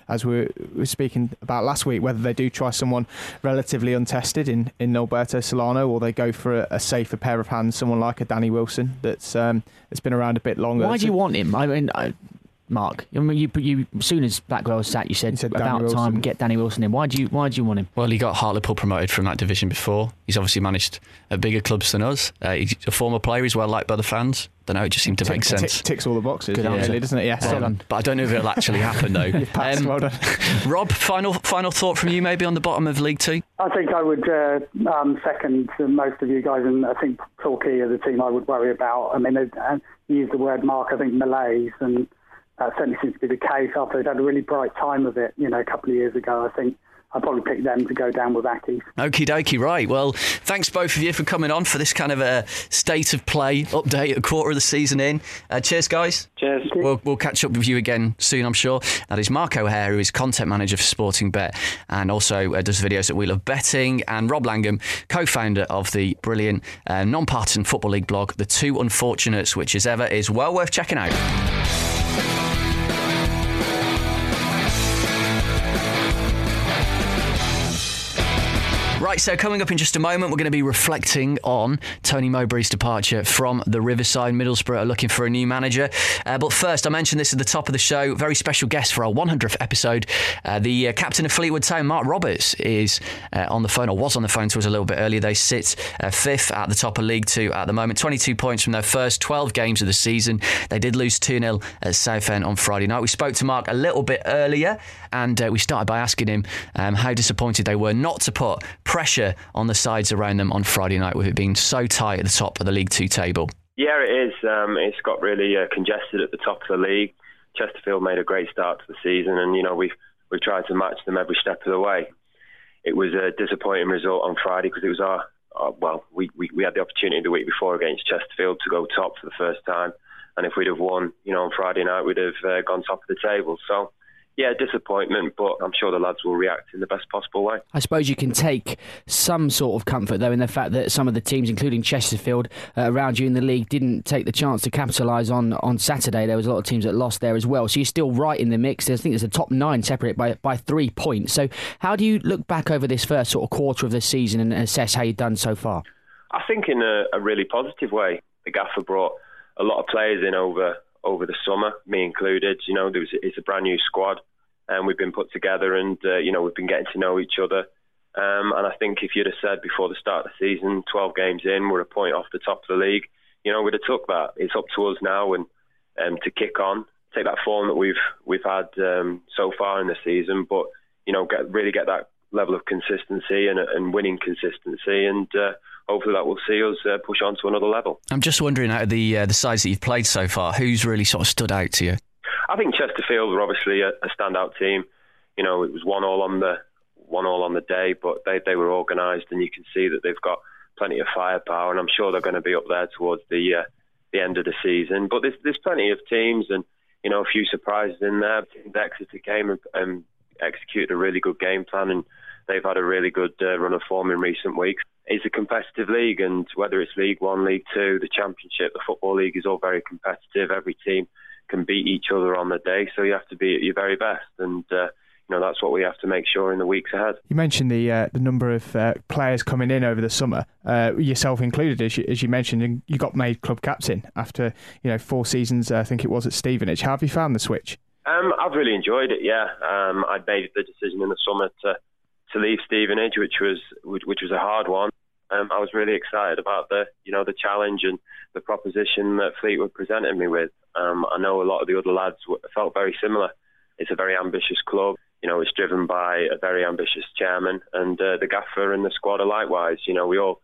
as we were speaking about last week, whether they do try someone relatively untested in in Nolberto Solano, or they go for a, a safer pair of hands, someone like a Danny Wilson that's um, that's been around a bit longer.
Why do you want him? I mean, I, Mark? I mean, you, you as soon as Blackwell was sat, you said,
said
about
Danny
time get Danny Wilson in. Why do you Why do you want him?
Well, he got Hartlepool promoted from that division before. He's obviously managed at bigger clubs than us. Uh, he's a former player. He's well liked by the fans. Don't know. It just seemed to make
Tick-
sense.
tick- ticks all the boxes,
Good
really,
answer.
doesn't it? Yeah,
Well
so-
But I don't know if it'll actually happen though.
You've passed,
Um,
well done.
Rob, final final thought from you, maybe on the bottom of League Two.
I think I would uh, um, second most of you guys, and I think Torquay are the team I would worry about. I mean, they uh, used the word Mark, I think malaise, and that certainly seems to be the case after they'd had a really bright time of it, you know, a couple of years ago. I think I'd probably pick them to go down with Ackies.
Okie dokie, right. Well, thanks both of you for coming on for this kind of a state of play update, a quarter of the season in. Uh, cheers, guys.
Cheers.
We'll, we'll catch up with you again soon, I'm sure. That is Mark O'Hare, who is content manager for Sportingbet and also uh, does videos at We Love Betting, and Rob Langham, co founder of the brilliant uh, non partisan Football League blog, The Two Unfortunates, which, as ever, is well worth checking out. Bye. Right, so coming up in just a moment, we're going to be reflecting on Tony Mowbray's departure from the Riverside. Middlesbrough are looking for a new manager. Uh, but first, I mentioned this at the top of the show. Very special guest for our 100th episode. Uh, the uh, captain of Fleetwood Town, Mark Roberts, is uh, on the phone, or was on the phone to us a little bit earlier. They sit uh, fifth at the top of League Two at the moment, 22 points from their first 12 games of the season. They did lose 2 0 at Southend on Friday night. We spoke to Mark a little bit earlier, and uh, we started by asking him um, how disappointed they were not to put pressure on the sides around them on Friday night with it being so tight at the top of the League Two table.
Yeah, it is. Um, it's got really uh, congested at the top of the league. Chesterfield made a great start to the season, and you know we've we've tried to match them every step of the way. It was a disappointing result on Friday because it was our, our well, we, we we had the opportunity the week before against Chesterfield to go top for the first time, and if we'd have won, you know, on Friday night, we'd have uh, gone top of the table. So. Yeah, disappointment, but I'm sure the lads will react in the best possible way.
I suppose you can take some sort of comfort, though, in the fact that some of the teams, including Chesterfield, uh, around you in the league, didn't take the chance to capitalise on, on Saturday. There was a lot of teams that lost there as well. So you're still right in the mix. I think there's a top nine separate by, by three points. So how do you look back over this first sort of quarter of the season and assess how you've done so far?
I think in a, a really positive way. The gaffer brought a lot of players in over over the summer, me included. You know, there was it's a brand new squad, and we've been put together, and uh, you know we've been getting to know each other. Um, and I think if you'd have said before the start of the season, 12 games in, we're a point off the top of the league, you know, we'd have took that. It's up to us now and um, to kick on, take that form that we've we've had um, so far in the season, but you know, get really get that level of consistency and, and winning consistency, and uh, hopefully that will see us uh, push on to another level.
I'm just wondering, out of the uh, the sides that you've played so far, who's really sort of stood out to you?
I think Chesterfield were obviously a, a standout team. You know, it was one all on the one all on the day, but they they were organised, and you can see that they've got plenty of firepower, and I'm sure they're going to be up there towards the uh, the end of the season. But there's there's plenty of teams, and you know, a few surprises in there. The Exeter came and, and executed a really good game plan, and they've had a really good uh, run of form in recent weeks. It's a competitive league, and whether it's League One, League Two, the Championship, the Football League is all very competitive. Every team can beat each other on the day, so you have to be at your very best, and uh, you know that's what we have to make sure in the weeks ahead.
You mentioned the uh, the number of uh, players coming in over the summer, uh, yourself included, as you, as you mentioned, and you got made club captain after you know four seasons. uh, I think it was at Stevenage. How have you found the switch?
Um, I've really enjoyed it. Yeah, um, I made the decision in the summer to to leave Stevenage, which was which was a hard one. Um, I was really excited about the you know the challenge and the proposition that Fleetwood presented me with. Um, I know a lot of the other lads felt very similar. It's a very ambitious club. You know, it's driven by a very ambitious chairman, and uh, the gaffer and the squad are likewise. You know, we all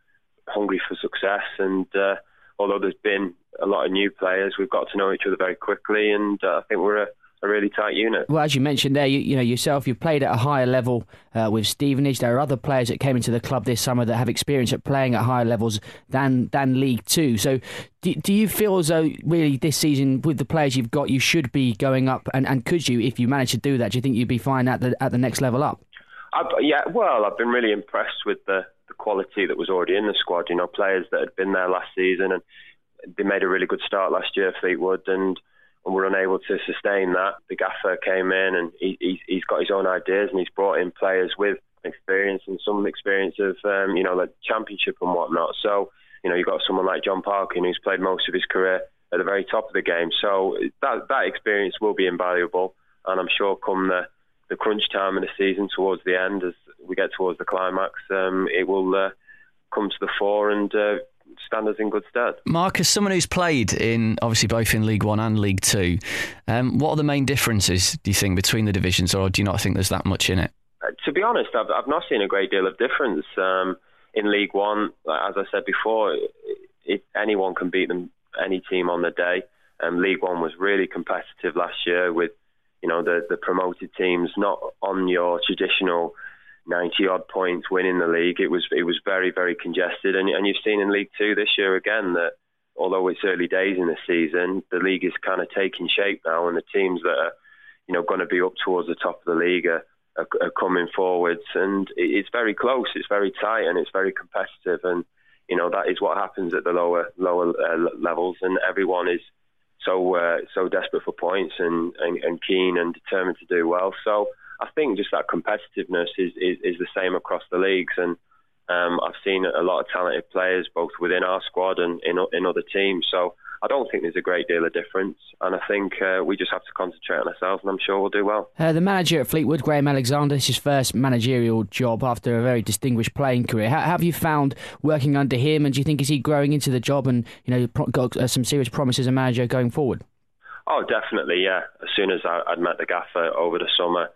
hungry for success, and uh, although there's been a lot of new players, we've got to know each other very quickly, and uh, I think we're a, a really tight unit.
Well, as you mentioned there, you, you know yourself, you've played at a higher level uh, with Stevenage. There are other players that came into the club this summer that have experience at playing at higher levels than than League Two. So, do, do you feel as though really this season, with the players you've got, you should be going up? And, and could you, if you manage to do that, do you think you'd be fine at the at the next level up?
I've, yeah, well, I've been really impressed with the, the quality that was already in the squad. You know, players that had been there last season and they made a really good start last year, Fleetwood, and, and were unable to sustain that. The gaffer came in and he, he's got his own ideas and he's brought in players with experience and some experience of, um, you know, like championship and whatnot. So, you know, you've got someone like Jon Parkin who's played most of his career at the very top of the game. So that that experience will be invaluable, and I'm sure come the the crunch time of the season towards the end, as we get towards the climax, um, it will uh, come to the fore and uh, stand us in good stead.
Mark, as someone who's played in obviously both in League One and League Two, um, what are the main differences do you think between the divisions, or do you not think there's that much in it?
Uh, to be honest, I've, I've not seen a great deal of difference um, in League One. As I said before, it, anyone can beat them, any team on the day. Um, League One was really competitive last year with you know the the promoted teams not on your traditional 90 odd points winning the league. It was it was very very congested, and and you've seen in League Two this year again that although it's early days in the season, the league is kind of taking shape now, and the teams that are you know going to be up towards the top of the league are, are, are coming forwards, and it's very close, it's very tight, and it's very competitive, and you know that is what happens at the lower lower uh, levels, and everyone is so uh, so desperate for points and, and, and keen and determined to do well. So I think just that competitiveness is, is, is the same across the leagues, and um, I've seen a lot of talented players both within our squad and in, in other teams. So I don't think there's a great deal of difference, and I think uh, we just have to concentrate on ourselves, and I'm sure we'll do well.
Uh, the manager at Fleetwood, Graham Alexander, is his first managerial job after a very distinguished playing career. How, have you found working under him, and do you think is he growing into the job and you know got uh, some serious promise as a manager going forward?
Oh, definitely, yeah. As soon as I, would met the gaffer over the summer,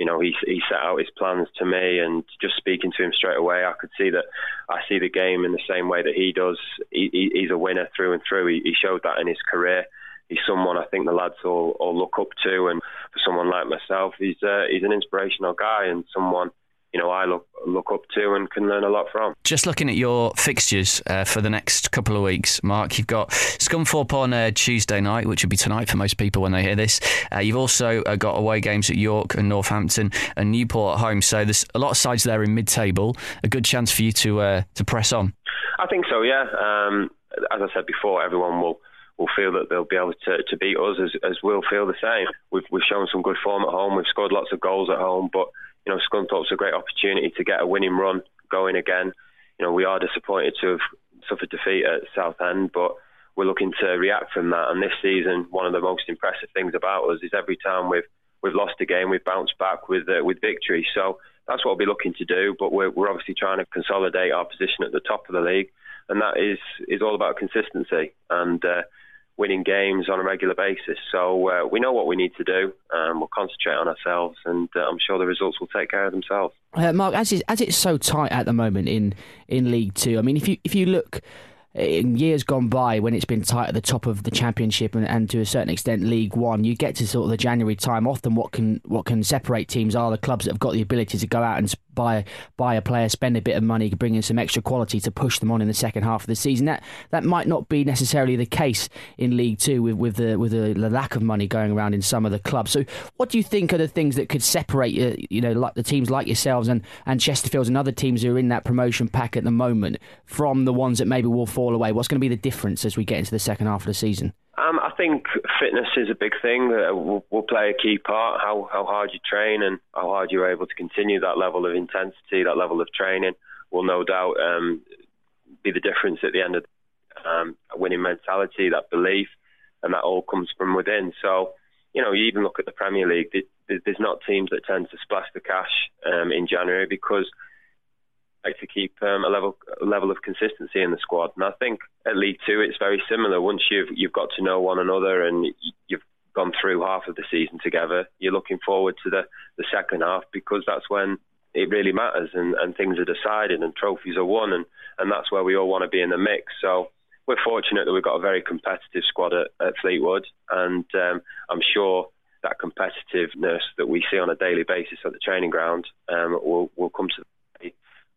you know, he he set out his plans to me, and just speaking to him straight away, I could see that I see the game in the same way that he does. He, he's a winner through and through. He, he showed that in his career. He's someone I think the lads all, all look up to, and for someone like myself, he's uh, he's an inspirational guy and someone you know I look look up to and can learn a lot from.
Just looking at your fixtures uh, for the next couple of weeks, Mark, you've got Scunthorpe on uh, Tuesday night, which would be tonight for most people when they hear this. Uh, you've also uh, got away games at York and Northampton and Newport at home. So there's a lot of sides there in mid-table. A good chance for you to uh, to press on.
I think so. Yeah. Um, as I said before, everyone will will feel that they'll be able to, to beat us as, as we'll feel the same. We've, we've shown some good form at home. We've scored lots of goals at home, but you know, Scunthorpe's a great opportunity to get a winning run going again. You know, we are disappointed to have suffered defeat at Southend, but we're looking to react from that. And this season, one of the most impressive things about us is every time we've we've lost a game, we've bounced back with uh, with victory. So that's what we'll be looking to do. But we're we're obviously trying to consolidate our position at the top of the league, and that is is all about consistency. And uh, winning games on a regular basis. So uh, we know what we need to do. Um, we'll concentrate on ourselves, and uh, I'm sure the results will take care of themselves.
Uh, Mark, as it's, as it's so tight at the moment in, in League Two, I mean, if you if you look in years gone by when it's been tight at the top of the championship and, and, to a certain extent League One, you get to sort of the January time. Often, what can what can separate teams are the clubs that have got the ability to go out and buy buy a player, spend a bit of money, bring in some extra quality to push them on in the second half of the season. That that might not be necessarily the case in League Two with with the with the, the lack of money going around in some of the clubs. So, what do you think are the things that could separate uh, you know like the teams like yourselves and and Chesterfields and other teams who are in that promotion pack at the moment from the ones that maybe will fall away? What's going to be the difference as we get into the second half of the season?
Um, I think fitness is a big thing. Uh, will, will play a key part. How how hard you train and how hard you're able to continue that level of intensity, that level of training, will no doubt um, be the difference at the end of um, winning mentality, that belief, and that all comes from within. So, you know, you even look at the Premier League. There's not teams that tend to splash the cash um, in January because like to keep um, a level level of consistency in the squad. And I think at League Two it's very similar. Once you've you've got to know one another and you've gone through half of the season together, you're looking forward to the, the second half because that's when it really matters and, and things are decided and trophies are won and, and that's where we all want to be in the mix. So we're fortunate that we've got a very competitive squad at, at Fleetwood and um, I'm sure that competitiveness that we see on a daily basis at the training ground um, will will come to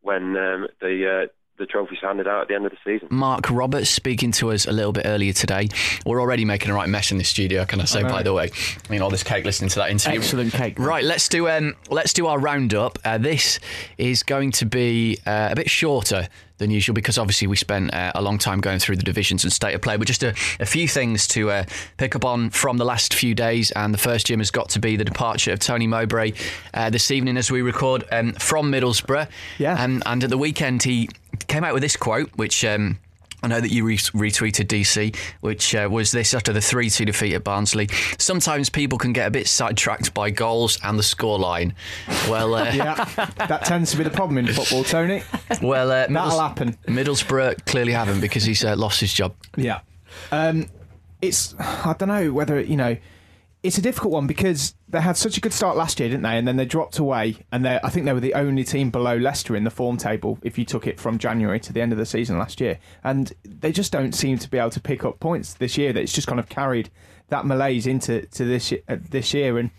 when um, the uh, the trophy's handed out at the end of the season.
Mark Roberts speaking to us a little bit earlier today. We're already making a right mess in the studio, can I say? I by the way, I mean all this cake listening to that interview.
Excellent cake.
Right, let's do um, let's do our roundup. Uh, this is going to be uh, a bit shorter than usual because obviously we spent uh, a long time going through the divisions and state of play. But just a, a few things to uh, pick up on from the last few days. And the first, Jim, has got to be the departure of Tony Mowbray uh, this evening as we record um, from Middlesbrough.
Yeah.
Um, and at the weekend, he came out with this quote, which. Um, I know that you re- retweeted DC, which uh, was this after the 3 2 defeat at Barnsley. Sometimes people can get a bit sidetracked by goals and the scoreline. Well, uh,
yeah, that tends to be the problem in football, Tony.
Well, uh,
that'll happen.
Middlesbrough clearly haven't because he's uh, lost his job.
Yeah. Um, it's, I don't know whether, you know, it's a difficult one because they had such a good start last year, didn't they? And then they dropped away, and I think they were the only team below Leicester in the form table if you took it from January to the end of the season last year. And they just don't seem to be able to pick up points this year. That it's just kind of carried that malaise into to this uh, this year, and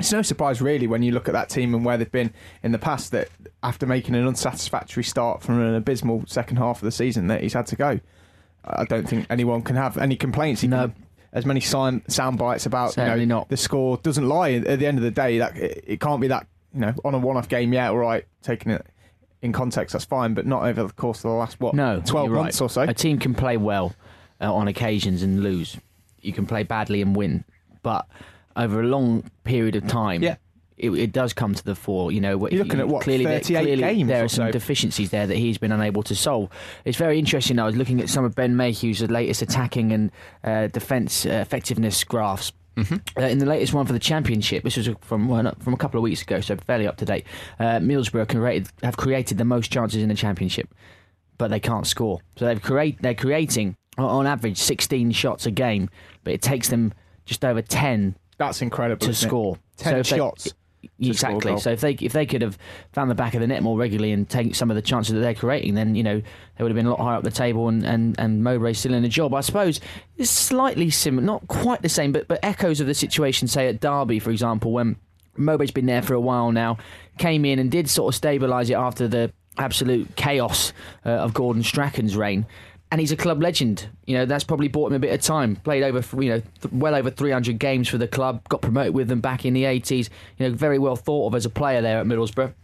it's no surprise really when you look at that team and where they've been in the past that after making an unsatisfactory start from an abysmal second half of the season that he's had to go. I don't think anyone can have any complaints. He
no.
Can, as many sound, sound bites about
Certainly
you know,
not.
the score doesn't lie. At the end of the day, that it, it can't be that you know on a one-off game. Yeah, all right, taking it in context, that's fine, but not over the course of the last what
No,
twelve months
right.
or so.
A team can play well uh, on occasions and lose. You can play badly and win, but over a long period of time,
Yeah.
It, it does come to the fore. You know,
You're looking at, what,
clearly, there-
38
clearly
games
there are some
so?
deficiencies there that he's been unable to solve. It's very interesting. I was looking at some of Ben Mayhew's latest attacking and uh, defence uh, effectiveness graphs. Uh, in the latest one for the championship, this was from well, not- from a couple of weeks ago, so fairly up to date. Uh, Middlesbrough created, have created the most chances in the championship, but they can't score. So they've create they're creating on average 16 shots a game, but it takes them just over 10
That's incredible.
to
it?
score.
Ten
So if they-
shots. to score a
Exactly. So if they if they could have found the back of the net more regularly and taken some of the chances that they're creating, then you know they would have been a lot higher up the table, and and and Mowbray still in the job. I suppose it's slightly similar, not quite the same, but but echoes of the situation, say at Derby, for example, when Mowbray's been there for a while now, came in and did sort of stabilise it after the absolute chaos uh, of Gordon Strachan's reign. And he's a club legend. You know that's probably bought him a bit of time. Played over, you know, th- well over 300 games for the club. Got promoted with them back in the 80s. You know, very well thought of as a player there at Middlesbrough.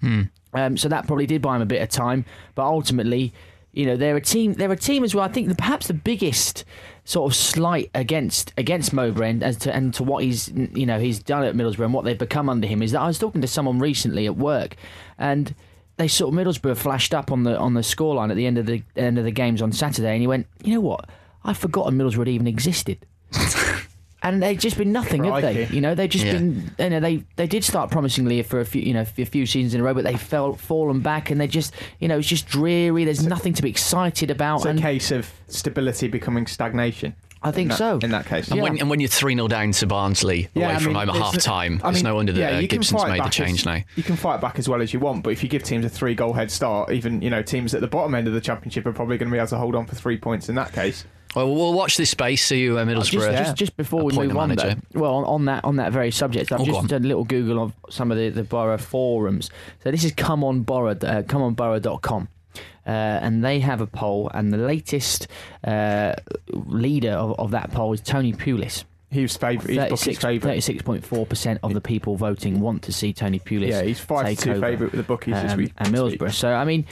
Um, so that probably did buy him a bit of time. But ultimately, you know, they're a team. They're a team as well. I think that perhaps the biggest sort of slight against against Mowbray and as to and to what he's you know he's done at Middlesbrough and what they've become under him is that I was talking to someone recently at work, and they sort of Middlesbrough flashed up on the on the scoreline at the end of the end of the games on Saturday, and he went, you know what, I've forgotten Middlesbrough even existed. And they've just been nothing, have they? You know, they've just
Yeah.
been. You know, they they did start promisingly for a few, you know, a few seasons in a row, but they fell fallen back, and they just, you know, it's just dreary. There's nothing to be excited about,
It's a case of stability becoming stagnation.
I think
in that,
so.
In that case,
And, when, and when you're 3 0 down to Barnsley
Yeah,
away
I
from
mean,
home at half time,
I
it's no wonder that
yeah,
uh, Gibson's made the change
as,
now.
You can fight back as well as you want, but if you give teams a three goal head start, even you know teams at the bottom end of the championship are probably going to be able to hold on for three points in that case.
Well, we'll watch this space. See you, uh,
just,
Middlesbrough.
just, just before we move on, though, well, on, on that on that very subject, I've
Oh,
just
on.
done a little Google of some of the, the borough forums. So this is come on borough, uh, comeonborough.com. Uh, and they have a poll, and the latest uh, leader of, of that poll is Tony Pulis.
He was favourite. He's
36.4% of the people voting want to see Tony Pulis.
Yeah, he's five to two favourite with the bookies this
um,
week.
And
this
Middlesbrough. So, I mean,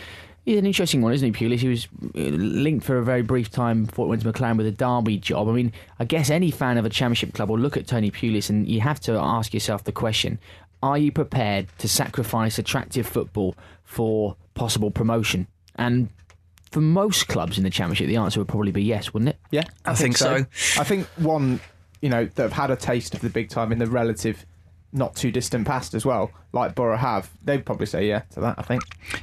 he's an interesting one, isn't he, Pulis? He was uh, linked for a very brief time before he went to McClaren with a Derby job. I mean, I guess any fan of a championship club will look at Tony Pulis and you have to ask yourself the question are you prepared to sacrifice attractive football for possible promotion? And for most clubs in the championship, the answer would probably be yes, wouldn't it?
Yeah,
I think so.
I think one, you know, that have had a taste of the big time in the relative, not too distant past as well, like Borough have, they'd probably say yeah to that. I think.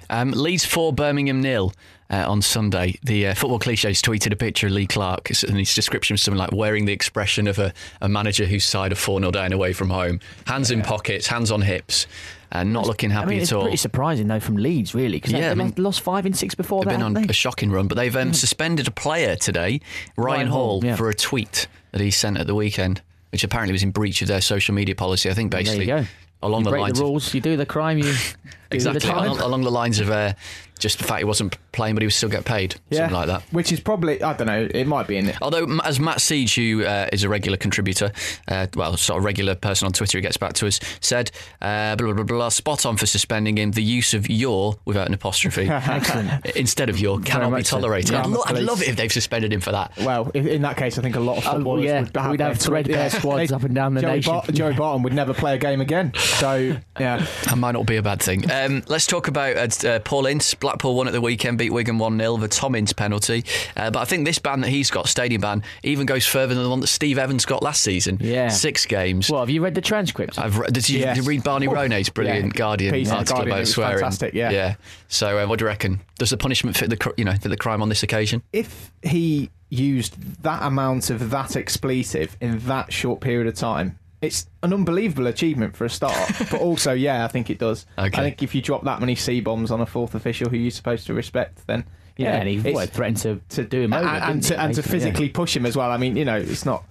Um, Leeds 4, Birmingham nil uh, on Sunday. The uh, football cliches tweeted a picture of Lee Clark and his description was something like wearing the expression of a, a manager whose side are 4 0 down away from home. Hands in pockets, hands on hips, and not looking happy
I mean,
at
it's
all.
pretty surprising though from Leeds, really, because
Yeah,
they,
I mean-
lost five in six before
They've
that.
been on
they?
a shocking run, but they've um, suspended a player today, Ryan,
Ryan
Hall,
Hall, yeah.
for a tweet that he sent at the weekend, which apparently was in breach of their social media policy. I think
there
basically
you go.
along
you
the
break
lines
the
of
rules, you do the crime, you
exactly
the
along, along the lines of uh, just the fact he wasn't playing, but he would still get paid,
Yeah,
something like that.
Which is probably I don't know. It might be in it.
Although, as Matt Siege, who uh, is a regular contributor, uh, well, sort of regular person on Twitter who gets back to us, said, uh, blah, blah, blah, blah, spot on for suspending him. The use of your, without an apostrophe,
Excellent.
instead of your, cannot be tolerated.
Yeah.
I'd, lo- I'd love it if they've suspended him for that.
Well, in, in that case, I think a lot of
Oh,
footballers
yeah,
would have
we'd
their
have
thread-
threadbare squads up and down the
Joey
nation.
Bar- Joey Barton would never play a game again. So yeah,
That might not be a bad thing. Um, let's talk about uh, uh, Paul Ince. Blackpool won at the weekend, beat Wigan 1 0, the Tom Ince penalty. Uh, but I think this ban that he's got, stadium ban, even goes further than the one that Steve Evans got last season.
Yeah.
Six games.
Well, have you read the transcript?
I've re- did, you,
Yes.
did you read Barney
Oh,
Ronay's brilliant
yeah.
Guardian
Piece
article
Guardian, it
about
was
swearing?
fantastic, yeah.
Yeah. So, uh, what do you reckon? Does the punishment fit the cr- you know fit the crime on this occasion?
if he used that amount of that expletive in that short period of time, it's an unbelievable achievement for a start. but also, yeah, I think it does.
Okay.
I think if you drop that many C bombs on a fourth official who you're supposed to respect, then you
yeah,
know,
and he
it's-
what, threatened to, to do him over.
and, and to,
he,
and to
basically, yeah.
physically push him as well. I mean, you know, it's not.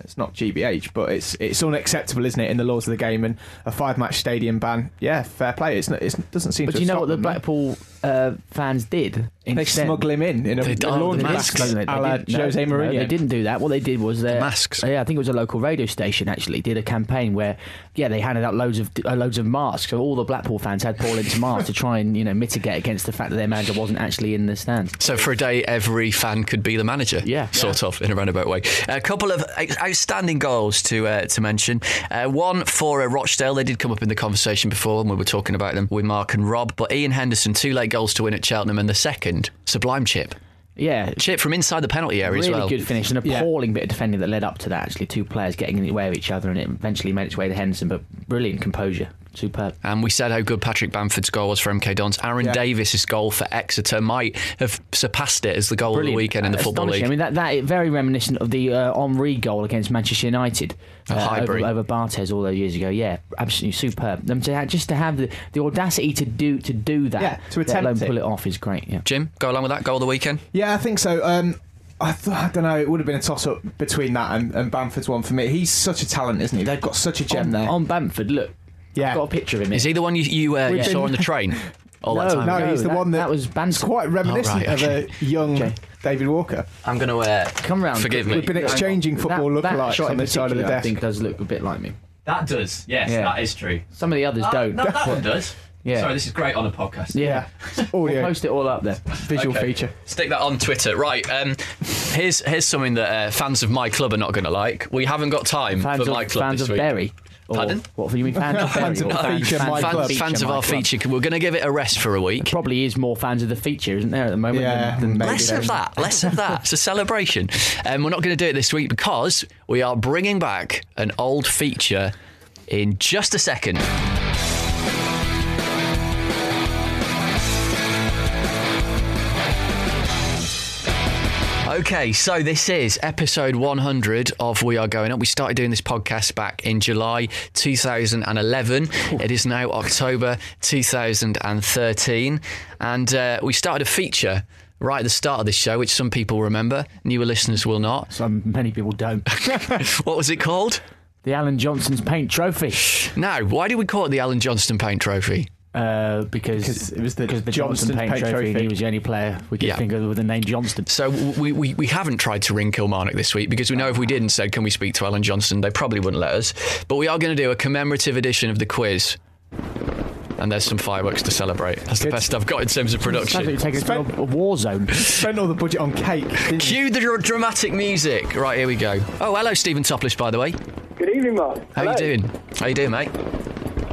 It's not GBH, but it's it's unacceptable, isn't it, in the laws of the game? And a five match stadium ban, yeah, fair play. It's not, it's, it doesn't seem
But
to.
do you
have
know what the
stopped them,
Blackpool uh, fans did?
They
Instead-
smuggle him in in a,
They-
a
oh,
laundry
the masks.
They
a la
didn't- no,
Jose
no,
Mourinho.
they didn't do that. What they did was their
masks.
Yeah, I think it was a local radio station actually did a campaign where yeah they handed out loads of uh, loads of masks. So all the Blackpool fans had Paul Ince masks to try and you know mitigate against the fact that their manager wasn't actually in the stands.
So for a day, every fan could be the manager.
Yeah.
sort of in a roundabout way. A couple of ex- outstanding goals to uh, to mention. Uh, one for uh, Rochdale. They did come up in the conversation before when we were talking about them with Mark and Rob. But Ian Henderson, two late goals to win at Cheltenham, and the second sublime chip.
Yeah,
Chip from inside the penalty area
really
as well.
Really good finish. An
Yeah.
appalling bit of defending that led up to that. Actually, two players getting in the way of each other, and it eventually made its way to Henderson. But brilliant composure, superb.
And we said how good Patrick Bamford's goal was for MK Dons. Arron
Yeah.
Davies's goal for Exeter might have surpassed it as the goal of the
Brilliant.
weekend in the Football League.
I mean, that, that very reminiscent of the uh, Henry goal against Manchester United uh, over, over Barthez all those years ago. Yeah, absolutely superb. Them to ha- just to have the, the audacity to do to do that,
Yeah, to
let
attempt
alone
it.
pull it off is great. Yeah.
Jim, go along with that goal of the weekend.
Yeah, I think so. Um, I, th- I don't know. It would have been a toss up between that and, and Bamford's one for me. He's such a talent, isn't he? They've got such a gem
on,
there.
on Bamford, look,
Yeah.
I've got a picture of him.
Is he the one you, you, uh, you
We've
saw on the train all that
No,
time?
no,
no,
he's the
that-
one that,
that was Banton.
It's quite reminiscent
Oh, right,
of a young
Okay.
David Walker.
I'm going to uh,
Come round.
Forgive me.
We've been exchanging football
that, that
lookalikes
shot
on
in
this side of the
particular, I think does look a bit like me.
That does, yes,
Yeah.
that is true.
Some of the others don't. that one
does.
Yeah.
Sorry, this is great on a podcast.
Yeah,
Audio.
we'll post it all up there.
Visual
Okay.
feature.
Stick that on Twitter. Right, um, here's here's something that uh, fans of my club are not going to like. We haven't got time
Fans
for
of,
my club
fans
this
of
week.
Bury. Or,
Pardon?
What for you mean fans of
Fans of
fans,
feature,
fans, fans feature,
Fans of our
club.
feature. We're going to give it a rest for a week.
Probably is more fans of the feature, isn't there, at the moment?
Yeah,
than, than
maybe.
Less
maybe
of that. Less of that. It's a celebration. Um, we're not going to do it this week because we are bringing back an old feature in just a second. Okay, so this is episode 100 of We Are Going Up. We started doing this podcast back in July 2011. It is now October 2013. And uh, we started a feature right at the start of this show, which some people remember, newer listeners will not.
Some many people don't.
What was it called?
the Alan Johnson's Paint Trophy,
Now, why did we call it the Alan Johnston Paint Trophy?
Uh, because
Because it was the
because the
Johnston
Johnson Paint,
Paint
Trophy,
Trophy.
he was the only player we could
Yeah.
think of with the name Johnston.
So we, we, we haven't tried to ring Kilmarnock this week because we know if we did and said, can we speak to Alan Johnston, they probably wouldn't let us. But we are going to do a commemorative edition of the quiz. And there's some fireworks to celebrate. That's the best I've got in terms of
Sounds like
production.
you're taking us a, a war zone.
Spent all the budget on cake.
Cue the dr- dramatic music. Right, here we go. Oh, hello, Stephen Toplish, by the way.
Good evening, Mark.
How you doing? How you doing, mate?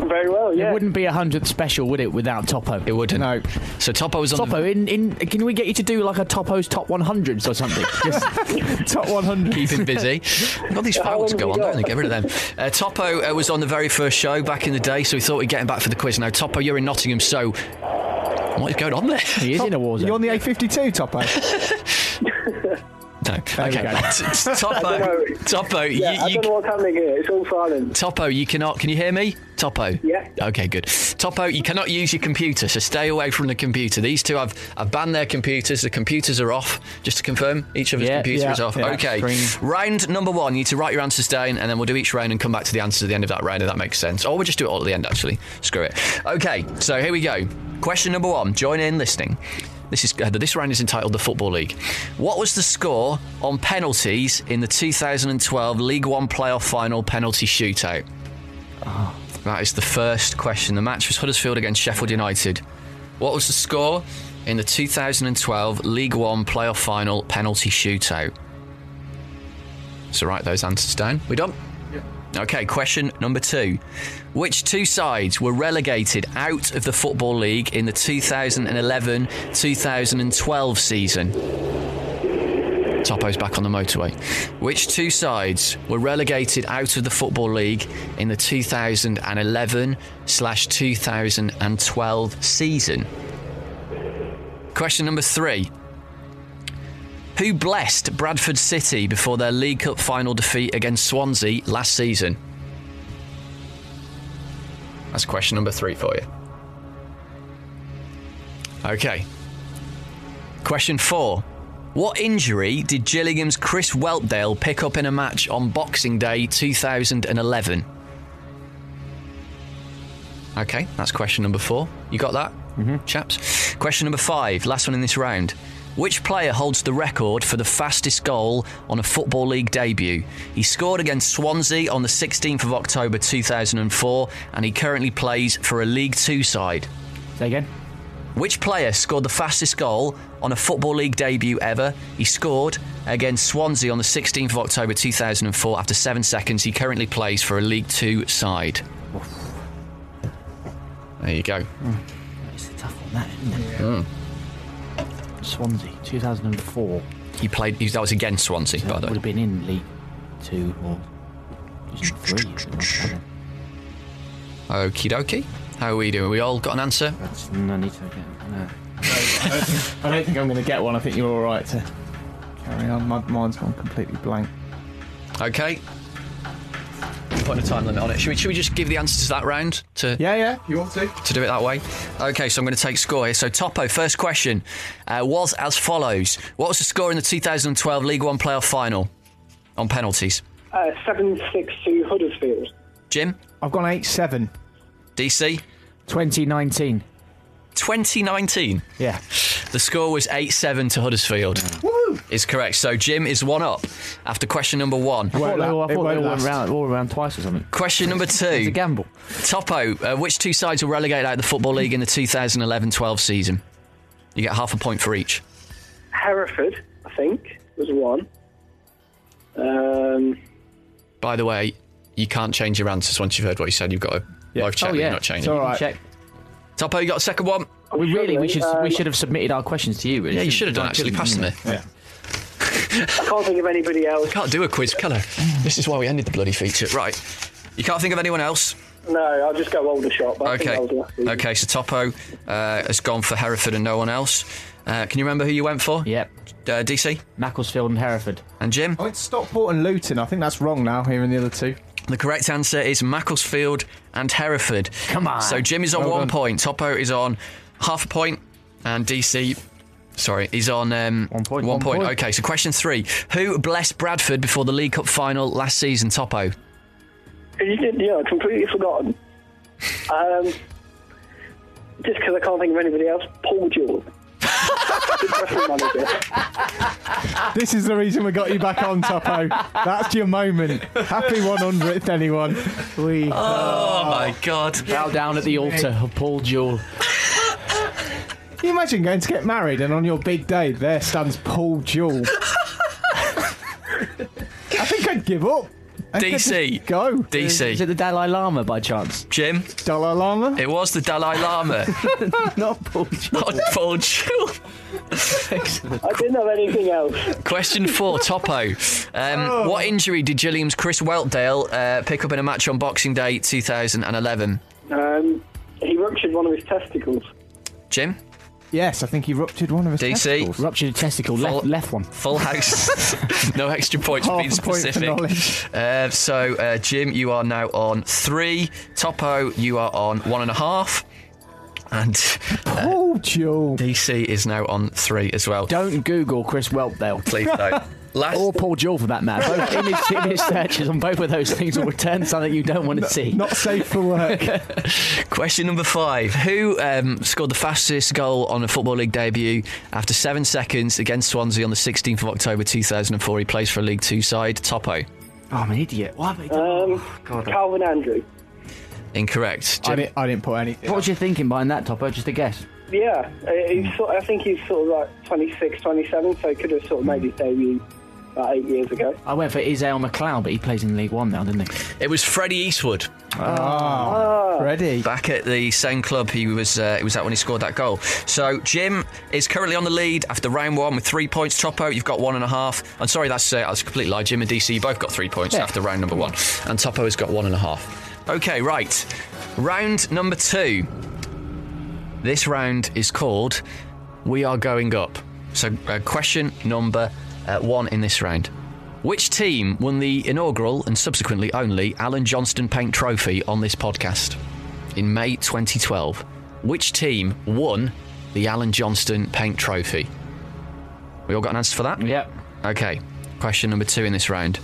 Very well, yeah.
It wouldn't be a hundredth special, would it, without Topo?
It wouldn't.
No.
So Topo was on
Topo,
the...
in, in can we get you to do like a Topo's top 100s or something? Just,
Top 100.
Keep him busy. We've got these
How
fireworks to go on,
we
don't they? Get rid of them. Uh, Topo uh, was on the very first show back in the day, so we thought we'd get him back for the quiz. Now, Topo, you're in Nottingham, so what is going on there?
he is in a war zone.
You're on the A52, Topo?
No.
we
okay.
go.
T- t- Topo. Topo,
yeah,
you,
I
you,
don't know what's happening here. It's all silent.
Topo, you cannot. Can you hear me, Topo?
Yeah.
Okay, good. Topo, you cannot use your computer, so stay away from the computer. These two have, have banned their computers. The computers are off. Just to confirm, each of his
Yeah,
computer
yeah,
is off.
yeah.
okay.
Screen.
Round number one, you need to write your answers down, and then we'll do each round and come back to the answers at the end of that round, if that makes sense. Or we'll just do it all at the end, actually. Screw it. Okay, so here we go. Question number one. Join in listening. This is uh, this round is entitled the Football League. What was the score on penalties in the 2012 League One playoff final penalty shootout? That is the first question. The match was Huddersfield against Sheffield United. What was the score in the 2012 League One playoff final penalty shootout? So write those answers down. We done? Okay, question number two. Which two sides were relegated out of the Football League in the 2011 2012 season? Topo's back on the motorway. Which two sides were relegated out of the Football League in the 2011 slash 2012 season? Question number three. Who blessed Bradford City before their League Cup final defeat against Swansea last season? That's question number three for you. Okay. Question four. What injury did Gillingham's Chris Whelpdale pick up in a match on Boxing Day 2011? Okay, that's question number four. You got that, mm-hmm. chaps? Question number five, last one in this round. Which player holds the record for the fastest goal on a Football League debut? He scored against Swansea on the 16th of October 2004 and he currently plays for a League Two side.
Say again.
Which player scored the fastest goal on a Football League debut ever? He scored against Swansea on the 16th of October 2004 after seven seconds. He currently plays for a League Two side. There you go.
Mm. It's a tough one, that, isn't it? Mm. Swansea, 2004.
He played. He, that was against Swansea,
so
by the way.
Would have been in League Two or three.
Okie dokie. How are we doing? We all got an answer?
That's, no need to get. No.
I, don't think, I don't think I'm going to get one. I think you're all right to carry on. My mind's gone completely blank.
Okay. Putting a time limit on it. Should we, should we just give the answers to that round? To
yeah, yeah. You want to?
To do it that way. Okay, so I'm going to take score here. So Topo, first question uh, was as follows: What was the score in the 2012 League One playoff final on penalties?
Uh, seven six to Huddersfield.
Jim,
I've gone eight seven.
DC,
2019.
2019.
Yeah.
The score was 8 7 to Huddersfield.
Woo!
Is correct. So Jim is one up after question number one.
I thought they all, I thought they all went round, all around twice or something.
Question number two.
it's a gamble.
Topo, uh, which two sides were relegated out of the Football League in the 2011 12 season? You get half a point for each.
Hereford, I think, was one. Um,
By the way, you can't change your answers once you've heard what you said. You've got to
yeah.
live check
oh, yeah.
you're not changing.
It's all right.
Check.
Topo, you got a second one?
We really, we should, we should have submitted our questions to you. Really.
Yeah, you should have done actually. Pass me.
Yeah.
I can't think of anybody else.
Can't do a quiz, can I? This is why we ended the bloody feature. Right. You can't think of anyone else?
No, I'll just go older shot. But
okay. Okay, so Topo uh, has gone for Hereford and no one else. Uh, can you remember who you went for?
Yep.
Uh, DC?
Macclesfield and Hereford.
And Jim?
I went Stockport and Luton. I think that's wrong now, here in the other two.
The correct answer is Macclesfield and Hereford.
Come on.
So Jim is on
Well
one
done.
point, Topo is on half a point, and DC. Sorry, he's on um,
One point.
One
One
point.
point.
Okay, so question three: Who blessed Bradford before the League Cup final last season? Topo.
You did, yeah, completely forgotten. Um, just because I can't think of anybody else, Paul Jewell.
This is the reason we got you back on, Topo. That's your moment. Happy 100th, anyone. We.
Oh my God!
Bow down at the altar of Paul Jewell.
Can you imagine going to get married and on your big day there stands Paul Jewell? I think I'd give up. I Go.
DC.
just
Is it the Dalai Lama by chance?
Jim.
Dalai Lama?
It was the Dalai Lama,
Not Paul Jewell.
not Paul Jewell.
I didn't have anything else.
Question four, Topo. Um, What injury did Gillingham's Chris Whelpdale uh, pick up in a match on Boxing Day 2011?
Um, he ruptured one of his testicles.
Jim?
Yes, I think he ruptured one of his
DC.
testicles.
Ruptured a testicle,
Full-
left, left one.
Full house. no extra points for
Half
being
a point for
specific.
knowledge.
Uh, so, uh, Jim, you are now on three. Topo, you are on one and a half. And
Paul Joe.
DC is now on three as well.
Don't Google Chris Whelpdale.
Please don't. Last,
Or Paul Jewell for that matter. Both image, image searches on both of those things will return something you don't want to see.
Not safe for work.
Question number five. Who um, scored the fastest goal on a Football League debut after seven seconds against Swansea on the 16th of October 2004? He plays for a League Two side. Topo.
Oh, I'm an idiot. What, have I done?
Um, Calvin Andrew.
Incorrect.
I didn't, I didn't put anything.
what was you thinking behind that, Topo? Just a guess.
Yeah, uh, he's sort I think he's sort of like 26, 27, so he could have sort of made his debut about eight years ago.
I went for Izale McLeod, but he plays in League One now, doesn't he?
It was Freddie Eastwood.
Ah, Freddie.
Back at the same club he was uh, he was at when he scored that goal. So Jim is currently on the lead after round one with three points. Topo, you've got one and a half. I'm sorry, that's uh, that's a complete lie. Jim and DC, you both got three points
Yeah.
after round number one, and Topo has got one and a half. Okay, right. Round number two. This round is called "We Are Going Up." So, uh, question number uh, one in this round. Which team won the inaugural and subsequently only Alan Johnston Paint Trophy on this podcast in May 2012? Which team won the Alan Johnston Paint Trophy? We all got an answer for that?
Yep.
Okay. Question number two in this round.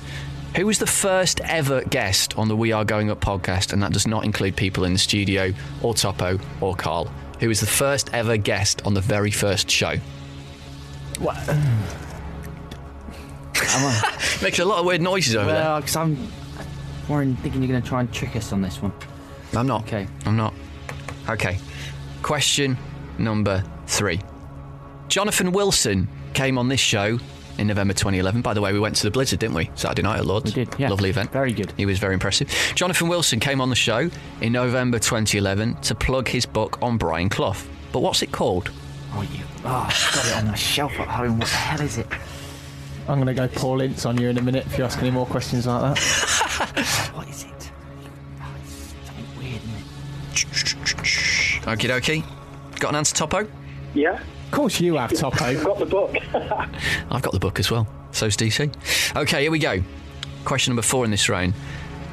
Who was the first ever guest on the We Are Going Up podcast? And that does not include people in the studio, or Topo, or Carl. Who was the first ever guest on the very first show?
What?
Making a lot of weird noises over there.
Well, because I'm worrying, thinking you're going to try and trick us on this one.
I'm not.
Okay.
I'm not. Okay. Question number three. Jonathan Wilson came on this show in November 2011. By the way, we went to the Blizzard, didn't we? Saturday night at Lords.
We did, yeah.
Lovely event.
Very good.
He was very impressive. Jonathan Wilson came on the show in November 2011 to plug his book on Brian Clough. But what's it called?
Oh, you. Oh, I've got it on my shelf at home. What the hell is it?
I'm going to go Paul Ince on you in a minute if you ask any more questions like that.
What is it? Oh, it's something weird, isn't it?
Okie dokie. Got an answer, Topo?
Yeah,
Of course you have, Topo.
I've got the book.
I've got the book as well. So's DC. Okay, here we go. Question number four in this round.